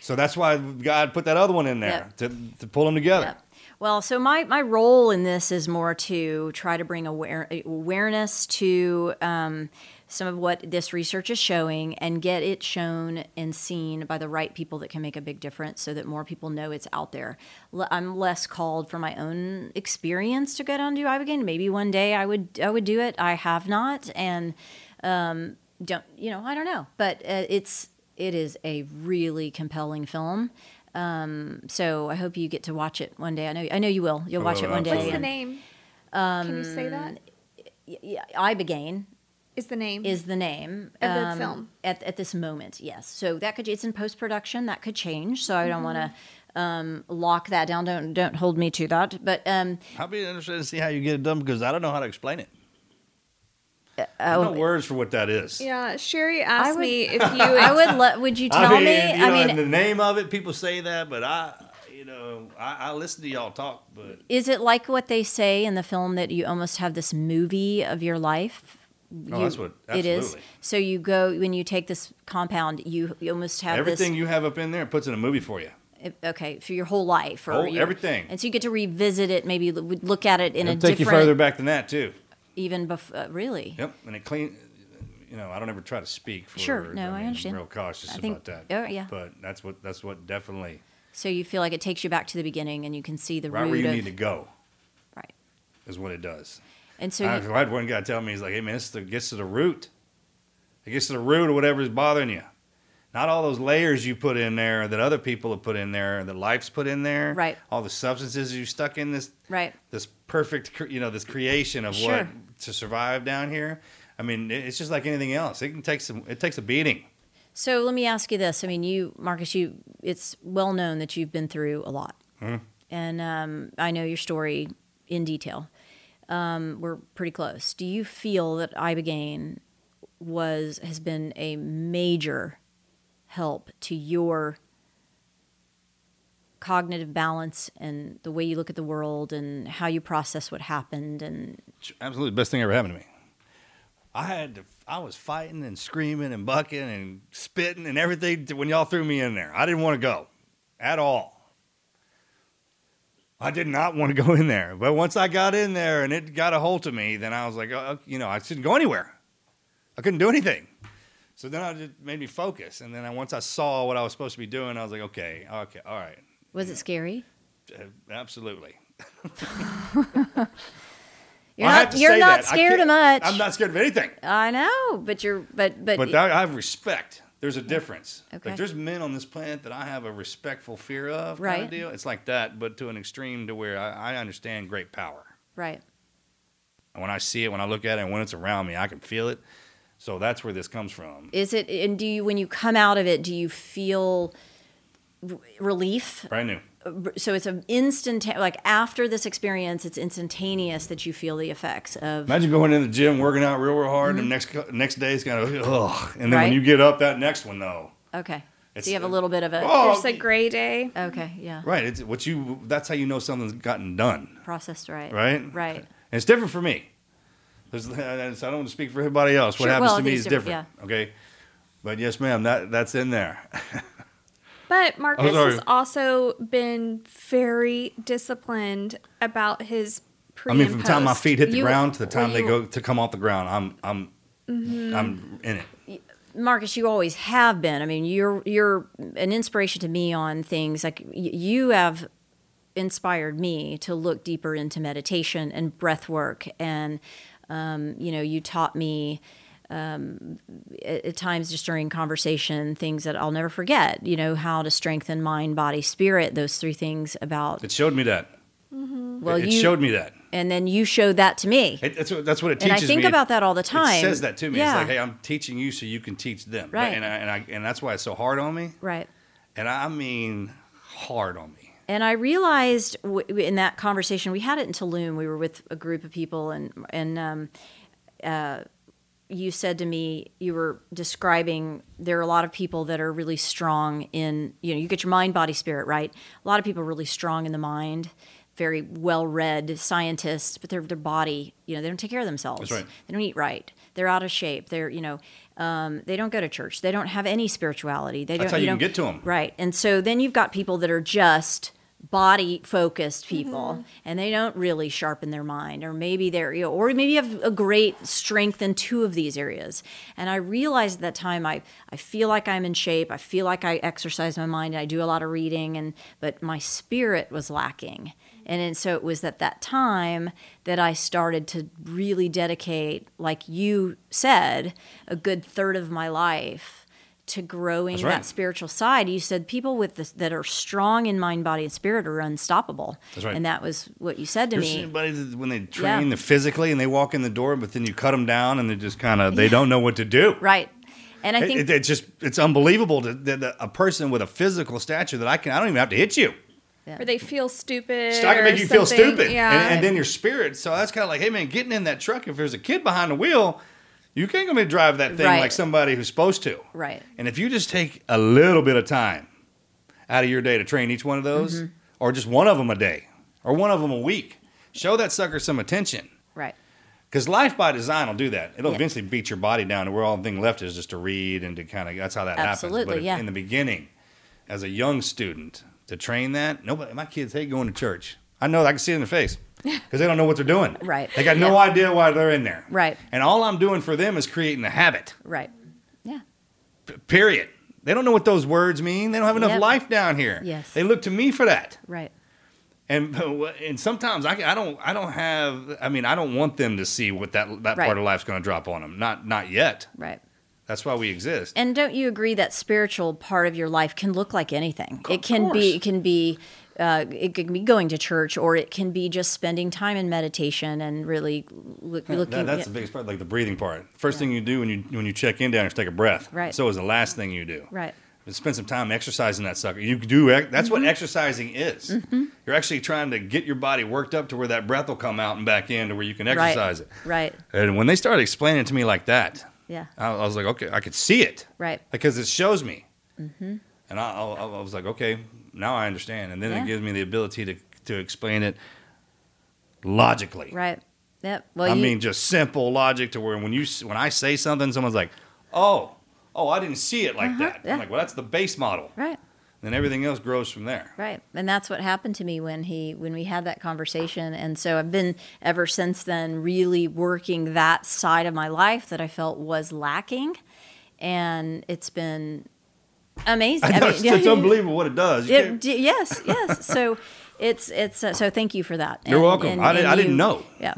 [SPEAKER 5] So that's why God put that other one in there
[SPEAKER 2] Yep.
[SPEAKER 5] to, to pull them together.
[SPEAKER 2] Yep. Well, so my, my role in this is more to try to bring aware, awareness to um, some of what this research is showing and get it shown and seen by the right people that can make a big difference so that more people know it's out there. L- I'm less called for my own experience to go down to Ibogaine. Maybe one day I would I would do it. I have not, and um, don't you know? I don't know, but uh, it's it is a really compelling film. Um, so I hope you get to watch it one day. I know I know you will. You'll watch it
[SPEAKER 5] will,
[SPEAKER 2] one day.
[SPEAKER 4] What's the
[SPEAKER 2] and-
[SPEAKER 4] name? Can you say that?
[SPEAKER 2] Um, Yeah, Ibogaine
[SPEAKER 4] Is the name?
[SPEAKER 2] is the name
[SPEAKER 4] Of the
[SPEAKER 2] um,
[SPEAKER 4] film.
[SPEAKER 2] at at this moment. Yes, so that could it's in post production. That could change. So I don't want to um, lock that down. Don't don't hold me to that. But um,
[SPEAKER 5] I'll be interested to see how you get it done because I don't know how to explain it. There's
[SPEAKER 2] oh,
[SPEAKER 5] no words for what that is.
[SPEAKER 4] yeah, Sherri asked
[SPEAKER 2] would-
[SPEAKER 4] me if you.
[SPEAKER 2] I would. Let, would you tell
[SPEAKER 5] I mean,
[SPEAKER 2] me?
[SPEAKER 5] you
[SPEAKER 2] I
[SPEAKER 5] know,
[SPEAKER 2] mean,
[SPEAKER 5] the name of it, people say that, but I, you know, I, I listen to y'all talk, but
[SPEAKER 2] is it like what they say in the film that you almost have this movie of your life?
[SPEAKER 5] Oh, that's what-
[SPEAKER 2] it is. So you go when you take this compound, you, you almost have
[SPEAKER 5] everything
[SPEAKER 2] this.
[SPEAKER 5] you have up in there puts in a movie for you.
[SPEAKER 2] okay, for your whole life, or
[SPEAKER 5] Oh,
[SPEAKER 2] your-
[SPEAKER 5] everything.
[SPEAKER 2] and so you get to revisit it. Maybe look at it in
[SPEAKER 5] It'll
[SPEAKER 2] a
[SPEAKER 5] take you further back than that too.
[SPEAKER 2] even before. Uh, really?
[SPEAKER 5] Yep, and it clean. You know, I don't ever try to speak for.
[SPEAKER 2] Sure, no, I
[SPEAKER 5] mean,
[SPEAKER 2] understand.
[SPEAKER 5] I'm real cautious
[SPEAKER 2] I think-
[SPEAKER 5] about that.
[SPEAKER 2] oh, yeah.
[SPEAKER 5] But that's what that's what definitely
[SPEAKER 2] So you feel like it takes you back to the beginning, and you can see the
[SPEAKER 5] right
[SPEAKER 2] root
[SPEAKER 5] where you
[SPEAKER 2] of
[SPEAKER 5] need to go
[SPEAKER 2] right.
[SPEAKER 5] is what it does.
[SPEAKER 2] And so
[SPEAKER 5] I,
[SPEAKER 2] you,
[SPEAKER 5] had one guy tell me he's like, "Hey man, this the, gets to the root. It gets to the root of whatever is bothering you. Not all those layers you put in there that other people have put in there, that life's put in there.
[SPEAKER 2] Right.
[SPEAKER 5] All the substances you stuck in this
[SPEAKER 2] right.
[SPEAKER 5] this perfect, you know, this creation of
[SPEAKER 2] Sure.
[SPEAKER 5] what to survive down here. I mean, it's just like anything else. It can take some. It takes a beating.
[SPEAKER 2] So let me ask you this. I mean, you, Marcus, you, it's well known that you've been through a lot.
[SPEAKER 5] Mm-hmm.
[SPEAKER 2] And um, I know your story in detail. Um, we're pretty close. Do you feel that Ibogaine was, has been a major help to your cognitive balance and the way you look at the world and how you process what happened and
[SPEAKER 5] absolutely best thing ever happened to me. I had to, I was fighting and screaming and bucking and spitting and everything when y'all threw me in there. I didn't want to go at all. I did not want to go in there. But once I got in there and it got a hold of me, then I was like, oh, you know, I shouldn't go anywhere. I couldn't do anything. So then I just made me focus. And then I, once I saw what I was supposed to be doing, I was like, okay, okay, all right.
[SPEAKER 2] was it scary?
[SPEAKER 5] Uh, Absolutely.
[SPEAKER 2] You're
[SPEAKER 5] I
[SPEAKER 2] not, you're not scared of much.
[SPEAKER 5] I'm not scared of anything.
[SPEAKER 2] I know, but you're, but, but,
[SPEAKER 5] But that, I have respect. There's a difference.
[SPEAKER 2] Okay.
[SPEAKER 5] Like there's men on this planet that I have a respectful fear of, kind
[SPEAKER 2] Right.
[SPEAKER 5] of deal. It's like that, but to an extreme to where I, I understand great power.
[SPEAKER 2] right.
[SPEAKER 5] And when I see it, when I look at it, and when it's around me, I can feel it. So that's where this comes from.
[SPEAKER 2] Is it, and do you, when you come out of it, do you feel relief?
[SPEAKER 5] Brand new.
[SPEAKER 2] So it's an instant, like after this experience, it's instantaneous that you feel the effects of,
[SPEAKER 5] Imagine going in the gym, working out real, real hard, and next next day it's kind of ugh. And then
[SPEAKER 2] Mm-hmm. Right.
[SPEAKER 5] when you get up that next one, though,
[SPEAKER 2] okay.
[SPEAKER 5] It's-
[SPEAKER 2] So you have a little bit of a,
[SPEAKER 5] Oh,
[SPEAKER 4] There's a gray day.
[SPEAKER 2] okay, yeah.
[SPEAKER 5] right? It's what you. That's how you know something's gotten done.
[SPEAKER 2] Processed right.
[SPEAKER 5] right?
[SPEAKER 2] Right.
[SPEAKER 5] And it's different for me. There's, I don't want to speak for everybody else. What
[SPEAKER 2] Sure,
[SPEAKER 5] happens
[SPEAKER 2] well,
[SPEAKER 5] to me
[SPEAKER 2] is
[SPEAKER 5] is
[SPEAKER 2] different,
[SPEAKER 5] different. Okay. But yes, ma'am, that that's in there.
[SPEAKER 4] But Marcus
[SPEAKER 5] sorry.
[SPEAKER 4] has also been very disciplined about his pre
[SPEAKER 5] I mean, from the time my feet hit the
[SPEAKER 2] You-
[SPEAKER 5] ground to the time
[SPEAKER 2] well,
[SPEAKER 5] they
[SPEAKER 2] you-
[SPEAKER 5] go to come off the ground, I'm I'm
[SPEAKER 2] Mm-hmm.
[SPEAKER 5] I'm in it.
[SPEAKER 2] Marcus, you always have been. I mean, you're you're an inspiration to me on things like you have inspired me to look deeper into meditation and breath work, and um, you know, you taught me um, at, at times just during conversation, things that I'll never forget. You know, how to strengthen mind, body, spirit. Those three things about.
[SPEAKER 5] It showed me that.
[SPEAKER 2] Well,
[SPEAKER 5] it
[SPEAKER 2] you
[SPEAKER 5] showed me that.
[SPEAKER 2] and then you showed that to me.
[SPEAKER 5] It, that's what that's what it
[SPEAKER 2] And I think
[SPEAKER 5] me.
[SPEAKER 2] about that all the time.
[SPEAKER 5] It says that to me.
[SPEAKER 2] Yeah.
[SPEAKER 5] It's like, hey, I'm teaching you so you can teach them.
[SPEAKER 2] Right.
[SPEAKER 5] And I, and I and that's why it's so hard on me.
[SPEAKER 2] right.
[SPEAKER 5] And I mean hard on me.
[SPEAKER 2] And I realized w- in that conversation we had it in Tulum. We were with a group of people, and and um, uh, you said to me you were describing there are a lot of people that are really strong in you know you get your mind, body, spirit right. A lot of people are really strong in the mind, very well read scientists, but their their body you know they don't take care of themselves.
[SPEAKER 5] That's right.
[SPEAKER 2] They don't eat right. They're out of shape. They're you know. Um, they don't go to church. They don't have any spirituality. They
[SPEAKER 5] That's
[SPEAKER 2] don't.
[SPEAKER 5] how you
[SPEAKER 2] know,
[SPEAKER 5] can get to 'em.
[SPEAKER 2] Right. And so then you've got people that are just body focused people mm-hmm. and they don't really sharpen their mind or maybe they're you know, or maybe you have a great strength in two of these areas. And i realized at that time i i feel like i'm in shape i feel like i exercise my mind i do a lot of reading and but my spirit was lacking. And, and so it was at that time that i started to really dedicate like you said a good third of my life to growing
[SPEAKER 5] right.
[SPEAKER 2] that spiritual side. You said people with this that are strong in mind, body, and spirit are unstoppable.
[SPEAKER 5] That's right.
[SPEAKER 2] And that was what you said to
[SPEAKER 5] There's
[SPEAKER 2] me.
[SPEAKER 5] anybody that when they train
[SPEAKER 2] Yeah.
[SPEAKER 5] physically and they walk in the door, but then you cut them down and they just kind of they don't know what to do.
[SPEAKER 2] Right. And I think
[SPEAKER 5] it- it's just it's unbelievable to, that that a person with a physical stature that I can I don't even have to hit you.
[SPEAKER 4] Or they feel stupid.
[SPEAKER 5] I can make you feel stupid,
[SPEAKER 4] Yeah.
[SPEAKER 5] and, and then your spirit. So that's kind of like, hey man, getting in that truck. If there's a kid behind the wheel, you can't gonna drive that thing
[SPEAKER 2] Right.
[SPEAKER 5] like somebody who's supposed to.
[SPEAKER 2] Right.
[SPEAKER 5] And if you just take a little bit of time out of your day to train each one of those,
[SPEAKER 2] Mm-hmm.
[SPEAKER 5] or just one of them a day, or one of them a week, show that sucker some attention.
[SPEAKER 2] right.
[SPEAKER 5] Because life by design will do that. It'll
[SPEAKER 2] Yeah.
[SPEAKER 5] eventually beat your body down, and where all the thing left is just to read and to kind of. That's how that happens.
[SPEAKER 2] Absolutely,
[SPEAKER 5] But
[SPEAKER 2] yeah.
[SPEAKER 5] in the beginning, as a young student, to train that, nobody. My kids hate going to church. I know. I can see it in their face because they don't know what they're doing.
[SPEAKER 2] Right.
[SPEAKER 5] They got no
[SPEAKER 2] Yeah.
[SPEAKER 5] idea why they're in there.
[SPEAKER 2] Right.
[SPEAKER 5] And all I'm doing for them is creating a habit.
[SPEAKER 2] Right. Yeah.
[SPEAKER 5] P- period. They don't know what those words mean. They don't have enough
[SPEAKER 2] Yep.
[SPEAKER 5] life down here.
[SPEAKER 2] Yes.
[SPEAKER 5] They look to me for that.
[SPEAKER 2] Right.
[SPEAKER 5] And and sometimes I, I don't I don't have I mean I don't want them to see what that that
[SPEAKER 2] Right.
[SPEAKER 5] part of life's going to drop on them. Not not yet.
[SPEAKER 2] Right.
[SPEAKER 5] That's why we exist.
[SPEAKER 2] And don't you agree that spiritual part of your life can look like anything?
[SPEAKER 5] Of
[SPEAKER 2] it can
[SPEAKER 5] course.
[SPEAKER 2] be. It can be. Uh, it can be going to church, or it can be just spending time in meditation and really look, looking.
[SPEAKER 5] That- that's the biggest part, like the breathing part. First thing you do when you when you check in down is take a breath.
[SPEAKER 2] Right.
[SPEAKER 5] So is the last thing you do.
[SPEAKER 2] right.
[SPEAKER 5] Spend some time exercising that sucker. You do. That's
[SPEAKER 2] Mm-hmm.
[SPEAKER 5] what exercising is. You're actually trying to get your body worked up to where that breath will come out and back in to where you can exercise it.
[SPEAKER 2] Right.
[SPEAKER 5] And when they started explaining it to me like that,
[SPEAKER 2] Yeah.
[SPEAKER 5] I, I was like, okay, I could see it.
[SPEAKER 2] Right.
[SPEAKER 5] because it shows me.
[SPEAKER 2] Mm-hmm.
[SPEAKER 5] And I, I, I was like, okay, now I understand. And then
[SPEAKER 2] Yeah.
[SPEAKER 5] it gives me the ability to, to explain it logically.
[SPEAKER 2] Right. Yep. Well,
[SPEAKER 5] I
[SPEAKER 2] you,
[SPEAKER 5] mean, just simple logic to where when you when I say something, someone's like, oh, oh, I didn't see it like that.
[SPEAKER 2] Uh-huh, yeah.
[SPEAKER 5] I'm like, well, that's the base model.
[SPEAKER 2] right.
[SPEAKER 5] Then everything else grows from there.
[SPEAKER 2] Right. And that's what happened to me when he when we had that conversation. And so I've been ever since then really working that side of my life that I felt was lacking. And it's been amazing.
[SPEAKER 5] I know,
[SPEAKER 2] mean,
[SPEAKER 5] it's, it's unbelievable what it does.
[SPEAKER 2] It, d- yes, yes. So it's it's uh, so thank you for that.
[SPEAKER 5] You're welcome. I didn't- I didn't know.
[SPEAKER 2] Yeah.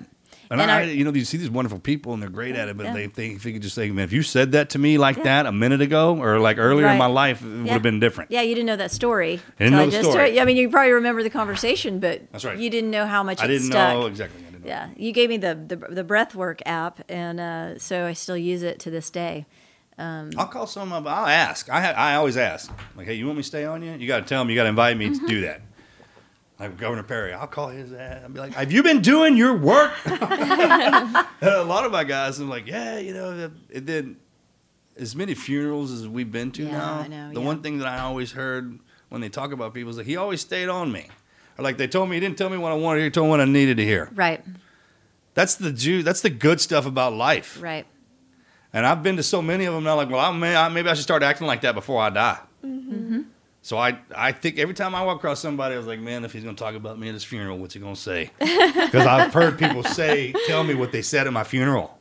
[SPEAKER 5] And,
[SPEAKER 2] And
[SPEAKER 5] I,
[SPEAKER 2] I-
[SPEAKER 5] you know, you see these wonderful people and they're great at it, but
[SPEAKER 2] Yeah.
[SPEAKER 5] they think if you could just say, man, if you said that to me like that a minute ago or like earlier in my life, it would have been different.
[SPEAKER 2] Yeah, you didn't know that story.
[SPEAKER 5] didn't
[SPEAKER 2] till
[SPEAKER 5] know
[SPEAKER 2] I
[SPEAKER 5] the
[SPEAKER 2] just
[SPEAKER 5] story.
[SPEAKER 2] I mean, you probably remember the conversation, but
[SPEAKER 5] That's right.
[SPEAKER 2] you didn't know how much
[SPEAKER 5] I
[SPEAKER 2] it
[SPEAKER 5] didn't
[SPEAKER 2] stuck.
[SPEAKER 5] know exactly. I didn't know.
[SPEAKER 2] Yeah, you gave me the the, the breathwork app, and uh, so I still use it to this day.
[SPEAKER 5] I'll call some of. I'll ask. I ha- I always ask. Like, hey, you want me to stay on you? You got to tell them. You got to invite me
[SPEAKER 2] Mm-hmm.
[SPEAKER 5] to do that. Like Governor Perry, I'll call his ass. I'll be like, have you been doing your work? a lot of my guys, I'm like, yeah, you know. It did as many funerals as we've been to
[SPEAKER 2] Yeah,
[SPEAKER 5] now.
[SPEAKER 2] Know,
[SPEAKER 5] the
[SPEAKER 2] yeah.
[SPEAKER 5] one thing that I always heard when they talk about people is that he always stayed on me. Or like they told me, he didn't tell me what I wanted to hear, he told me what I needed to hear.
[SPEAKER 2] Right,
[SPEAKER 5] That's the Jew. That's the good stuff about life.
[SPEAKER 2] right,
[SPEAKER 5] And I've been to so many of them now. Like, well, I may, I, maybe I should start acting like that before I die.
[SPEAKER 2] Mm-hmm.
[SPEAKER 5] So I, I think every time I walk across somebody, I was like, man, if he's going to talk about me at his funeral, what's he going to say? Because I've heard people say, tell me what they said at my funeral.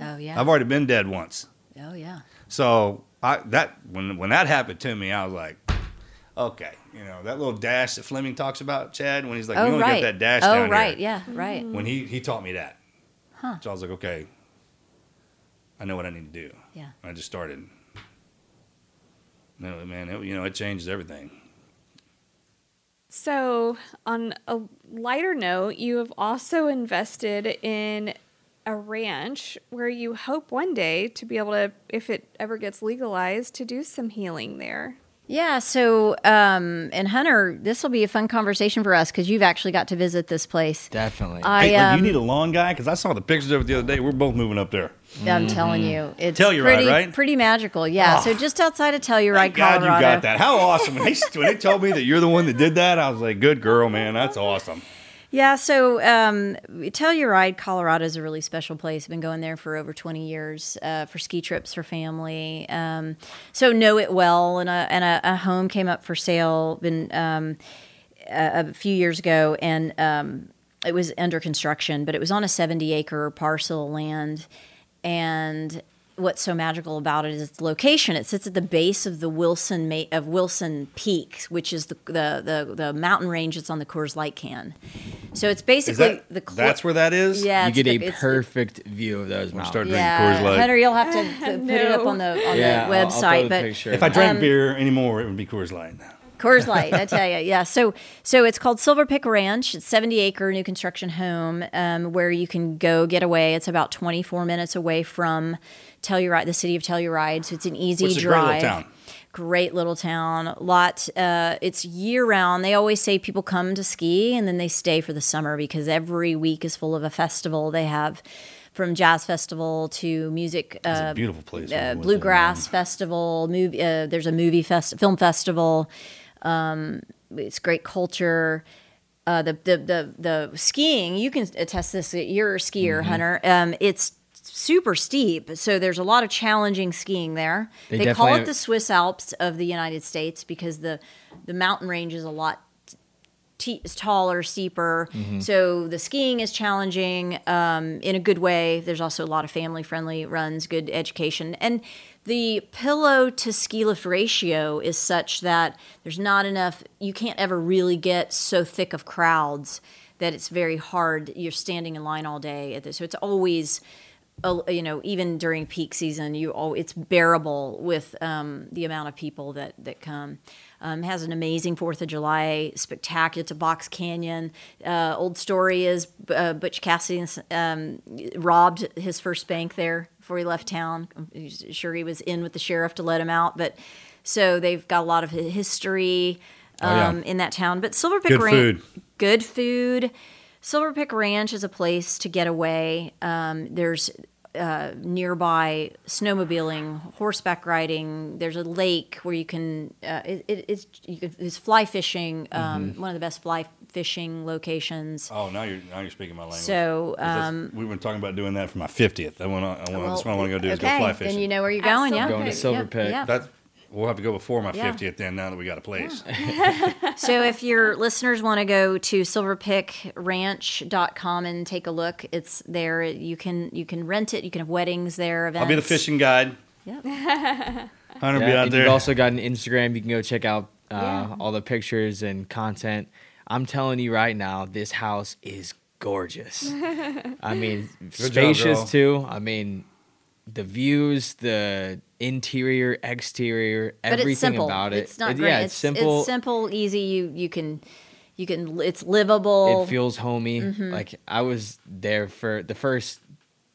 [SPEAKER 2] oh yeah,
[SPEAKER 5] I've already been dead once.
[SPEAKER 2] oh yeah,
[SPEAKER 5] So I that when when that happened to me, I was like, okay, you know that little dash that Fleming talks about, Chad, when he's like, you
[SPEAKER 2] oh
[SPEAKER 5] only
[SPEAKER 2] right,
[SPEAKER 5] get that dash
[SPEAKER 2] oh
[SPEAKER 5] down
[SPEAKER 2] right,
[SPEAKER 5] here.
[SPEAKER 2] yeah, right,
[SPEAKER 5] When he he taught me that,
[SPEAKER 2] Huh.
[SPEAKER 5] so I was like, okay, I know what I need to do.
[SPEAKER 2] Yeah.
[SPEAKER 5] I just started. No, man, it, you know, it changed everything.
[SPEAKER 4] So, on a lighter note, you have also invested in a ranch where you hope one day to be able to, if it ever gets legalized, to do some healing there.
[SPEAKER 2] Yeah. So, um, and Hunter, this will be a fun conversation for us because you've actually got to visit this place.
[SPEAKER 1] Definitely.
[SPEAKER 2] I,
[SPEAKER 5] hey, look,
[SPEAKER 2] um,
[SPEAKER 5] you need a lawn guy because I saw the pictures of it the other day. We're both moving up there.
[SPEAKER 2] I'm telling you, it's
[SPEAKER 5] Telluride,
[SPEAKER 2] pretty,
[SPEAKER 5] right?
[SPEAKER 2] pretty magical. Yeah. So just outside of Telluride,
[SPEAKER 5] Thank God you got that. How awesome! When they, when they told me that you're the one that did that, I was like, "Good girl, man. That's awesome."
[SPEAKER 2] Yeah, so um, Telluride, Colorado is a really special place. I've been going there for over 20 years uh, for ski trips for family. Um, so know it well, and a, and a, a home came up for sale been um, a, a few years ago, and um, it was under construction, but it was on a 70 acre parcel of land, and what's so magical about it is its location. It sits at the base of the Wilson Ma- of Wilson Peak, which is the, the the the mountain range that's on the Coors Light can. So it's basically
[SPEAKER 5] that
[SPEAKER 2] the clo-
[SPEAKER 5] that's where that is?
[SPEAKER 2] yeah.
[SPEAKER 1] you
[SPEAKER 2] it's
[SPEAKER 1] get
[SPEAKER 2] the-
[SPEAKER 1] a
[SPEAKER 2] it's the-
[SPEAKER 1] perfect view of those mountains.
[SPEAKER 5] start drinking
[SPEAKER 2] yeah,
[SPEAKER 5] Coors Light.
[SPEAKER 2] Hunter, you'll have to put, put it up on the on
[SPEAKER 1] yeah,
[SPEAKER 2] the
[SPEAKER 1] I'll- I'll throw
[SPEAKER 2] website.
[SPEAKER 1] the
[SPEAKER 2] but.
[SPEAKER 5] If I drank
[SPEAKER 2] Um,
[SPEAKER 5] beer anymore, it would be Coors Light.
[SPEAKER 2] Coors Light, I tell you, yeah. So, so it's called Silver Pick Ranch. It's 70 acre new construction home um, where you can go get away. It's about 24 minutes away from Telluride, the city of Telluride. So it's an easy
[SPEAKER 5] Which is a great little
[SPEAKER 2] drive.
[SPEAKER 5] town.
[SPEAKER 2] Great little town. Lot. Uh, it's year round. They always say people come to ski and then they stay for the summer because every week is full of a festival. They have from jazz festival to music. Uh,
[SPEAKER 5] a beautiful place.
[SPEAKER 2] uh,
[SPEAKER 5] there,
[SPEAKER 2] bluegrass festival. Movie. Uh, there's a movie fest, film festival. Um, it's great culture. Uh, the, the the the skiing. You can attest this. You're a skier,
[SPEAKER 1] Mm-hmm.
[SPEAKER 2] Hunter. Um, it's super steep, so there's a lot of challenging skiing there.
[SPEAKER 1] They
[SPEAKER 2] They, call it the Swiss Alps of the United States because the the mountain range is a lot t- is taller, steeper.
[SPEAKER 1] Mm-hmm.
[SPEAKER 2] So the skiing is challenging um, in a good way. There's also a lot of family friendly runs, good education, and the pillow to ski lift ratio is such that there's not enough. You can't ever really get so thick of crowds that it's very hard. You're standing in line all day, so it's always. You know, even during peak season, you oh, it's bearable with um, the amount of people that that come. Um, has an amazing Fourth of July spectacular. It's a box canyon. Uh, old story is uh, Butch Cassidy um, robbed his first bank there before he left town. He's sure he was in with the sheriff to let him out, but so they've got a lot of hi- history
[SPEAKER 5] Oh, yeah.
[SPEAKER 2] um, in that town. But Silver Pick
[SPEAKER 5] Good
[SPEAKER 2] Ranch,
[SPEAKER 5] food.
[SPEAKER 2] good food. Silver Pick Ranch is a place to get away. Um, there's uh, nearby snowmobiling, horseback riding. There's a lake where you can. Uh, it, it, it's you can, it's fly fishing. Um,
[SPEAKER 5] Mm-hmm.
[SPEAKER 2] One of the best fly fishing locations.
[SPEAKER 5] Oh, now you're now you're speaking my language.
[SPEAKER 2] So um,
[SPEAKER 5] we've been talking about doing that for my fiftieth. I want to. I want. that's what I want to go do is
[SPEAKER 2] okay,
[SPEAKER 5] go fly fishing.
[SPEAKER 2] Then you know where you're going. Yeah,
[SPEAKER 1] Going to Silver
[SPEAKER 2] Yep,
[SPEAKER 1] Pick.
[SPEAKER 2] Yeah.
[SPEAKER 5] That we'll have to go before my
[SPEAKER 2] Yeah.
[SPEAKER 5] fiftieth. Then now that we got a place.
[SPEAKER 2] So if your listeners want to go to silverpickranch.com and take a look, it's there. You can you can rent it. You can have weddings there. Events.
[SPEAKER 5] I'll be the fishing guide.
[SPEAKER 2] Yep.
[SPEAKER 5] Hunter will be
[SPEAKER 1] Yeah,
[SPEAKER 5] out
[SPEAKER 1] and
[SPEAKER 5] there.
[SPEAKER 1] you've also got an Instagram. You can go check out uh,
[SPEAKER 2] Yeah.
[SPEAKER 1] all the pictures and content. I'm telling you right now, this house is gorgeous. I mean,
[SPEAKER 5] job,
[SPEAKER 1] spacious
[SPEAKER 5] girl.
[SPEAKER 1] too. I mean, the views, the interior, exterior,
[SPEAKER 2] But
[SPEAKER 1] everything
[SPEAKER 2] it's
[SPEAKER 1] about it.
[SPEAKER 2] It's not
[SPEAKER 1] It-
[SPEAKER 2] great.
[SPEAKER 1] Yeah,
[SPEAKER 2] it's,
[SPEAKER 1] it's simple.
[SPEAKER 2] It's simple, easy. You you can you can. It's livable.
[SPEAKER 1] It feels homey.
[SPEAKER 2] Mm-hmm.
[SPEAKER 1] Like I was there for the first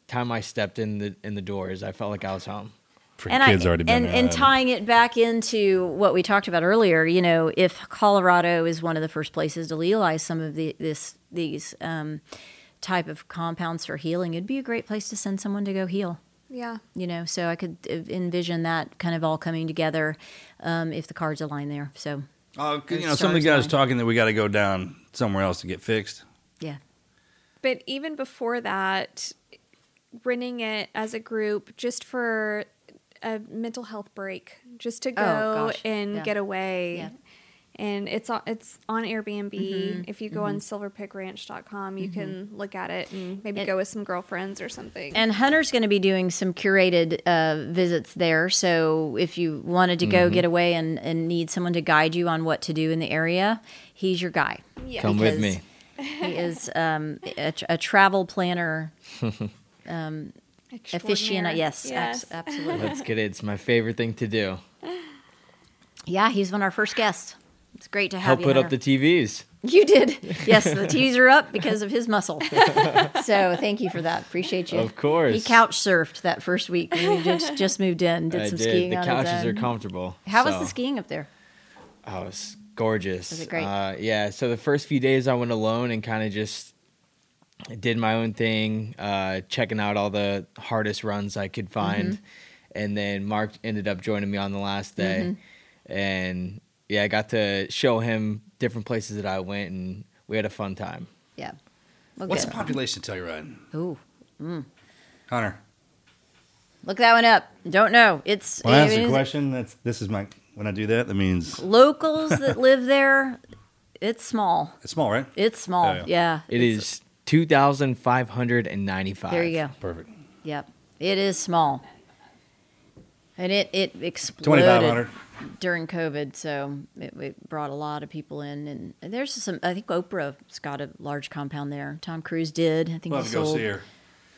[SPEAKER 1] time I stepped in the in the doors. I felt like I was home.
[SPEAKER 5] Pretty
[SPEAKER 2] and
[SPEAKER 5] kids
[SPEAKER 2] I,
[SPEAKER 5] already been
[SPEAKER 2] and, and tying it back into what we talked about earlier, you know, if Colorado is one of the first places to legalize some of the this these um, type of compounds for healing, it'd be a great place to send someone to go heal.
[SPEAKER 4] Yeah.
[SPEAKER 2] You know, so I could uh, envision that kind of all coming together um, if the cards align there. So
[SPEAKER 5] Oh, you know, some of the guys
[SPEAKER 2] line.
[SPEAKER 5] talking that we got to go down somewhere else to get fixed.
[SPEAKER 2] yeah,
[SPEAKER 4] But even before that, renting it as a group just for a mental health break, just to go
[SPEAKER 2] Oh,
[SPEAKER 4] and
[SPEAKER 2] Yeah.
[SPEAKER 4] get away.
[SPEAKER 2] Yeah.
[SPEAKER 4] And it's on, it's on Airbnb.
[SPEAKER 2] Mm-hmm.
[SPEAKER 4] If you go on silverpickranch.com, you can look at it and maybe
[SPEAKER 2] And-
[SPEAKER 4] go with some girlfriends or something.
[SPEAKER 2] and Hunter's going to be doing some curated uh, visits there. So if you wanted to
[SPEAKER 1] Mm-hmm.
[SPEAKER 2] go get away and, and need someone to guide you on what to do in the area, he's your guy.
[SPEAKER 4] yeah.
[SPEAKER 1] Come with me.
[SPEAKER 2] He is um, a, a travel planner. um, Aficionado,
[SPEAKER 4] extraordinaire.
[SPEAKER 2] yes, ex-
[SPEAKER 4] Yes.
[SPEAKER 2] absolutely.
[SPEAKER 1] Let's get it. It's my favorite thing to do.
[SPEAKER 2] yeah, he's one of our first guests. It's great to have
[SPEAKER 1] Help
[SPEAKER 2] you
[SPEAKER 1] put
[SPEAKER 2] here.
[SPEAKER 1] up the TVs.
[SPEAKER 2] You did. Yes, the T's are up because of his muscle. so thank you for that. Appreciate you.
[SPEAKER 1] Of course.
[SPEAKER 2] He couch surfed that first week when he just, just moved in, did
[SPEAKER 1] I
[SPEAKER 2] some
[SPEAKER 1] did.
[SPEAKER 2] skiing
[SPEAKER 1] The
[SPEAKER 2] on
[SPEAKER 1] couches
[SPEAKER 2] his
[SPEAKER 1] are comfortable.
[SPEAKER 2] How was the skiing up there?
[SPEAKER 1] Oh, it's gorgeous.
[SPEAKER 2] Was it great?
[SPEAKER 1] Uh, yeah. So the first few days I went alone and kind of just did my own thing, uh, checking out all the hardest runs I could find,
[SPEAKER 2] Mm-hmm.
[SPEAKER 1] and then Mark ended up joining me on the last day,
[SPEAKER 2] Mm-hmm.
[SPEAKER 1] and yeah, I got to show him different places that I went, and we had a fun time.
[SPEAKER 2] Yeah. Well,
[SPEAKER 5] What's the population of Telluride?
[SPEAKER 2] Ooh,
[SPEAKER 5] Hunter.
[SPEAKER 2] look that one up. Don't know. It's
[SPEAKER 5] When I ask
[SPEAKER 2] it
[SPEAKER 5] a
[SPEAKER 2] is-
[SPEAKER 5] question, that's this is my when I do that, that means
[SPEAKER 2] locals that live there. It's small.
[SPEAKER 5] it's small, right?
[SPEAKER 2] It's small.
[SPEAKER 5] Oh, yeah.
[SPEAKER 2] yeah.
[SPEAKER 1] It is two thousand five hundred and ninety-five.
[SPEAKER 2] There you go.
[SPEAKER 5] Perfect.
[SPEAKER 2] Yep. It is small. And it, it exploded during COVID, so it, it brought a lot of people in. And, and there's some, I think Oprah's got a large compound there. Tom Cruise did. I think
[SPEAKER 5] We'll
[SPEAKER 2] he
[SPEAKER 5] have to go see her.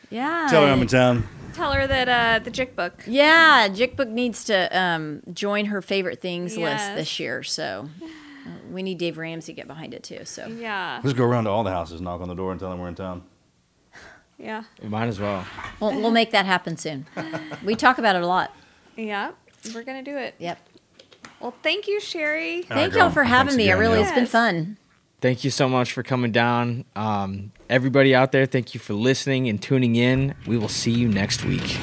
[SPEAKER 2] Yeah.
[SPEAKER 5] Tell her I'm in town.
[SPEAKER 4] Tell her that uh, the JIC book.
[SPEAKER 2] Yeah, JIC Book needs to um, join her favorite things list this year. So we need Dave Ramsey to get behind it too. So
[SPEAKER 4] Yeah.
[SPEAKER 5] Let's go around to all the houses, knock on the door, and tell them we're in town.
[SPEAKER 4] Yeah.
[SPEAKER 1] We might as well.
[SPEAKER 2] we'll, we'll make that happen soon. We talk about it a lot.
[SPEAKER 4] Yeah. We're going to do it.
[SPEAKER 2] Yep.
[SPEAKER 4] Well, thank you, Sherri.
[SPEAKER 5] All right,
[SPEAKER 2] Thank
[SPEAKER 5] girl.
[SPEAKER 2] y'all for having
[SPEAKER 5] Thanks
[SPEAKER 2] me. It really
[SPEAKER 5] yeah.
[SPEAKER 2] has been fun.
[SPEAKER 1] Thank you so much for coming down. Um, everybody out there, thank you for listening and tuning in. We will see you next week.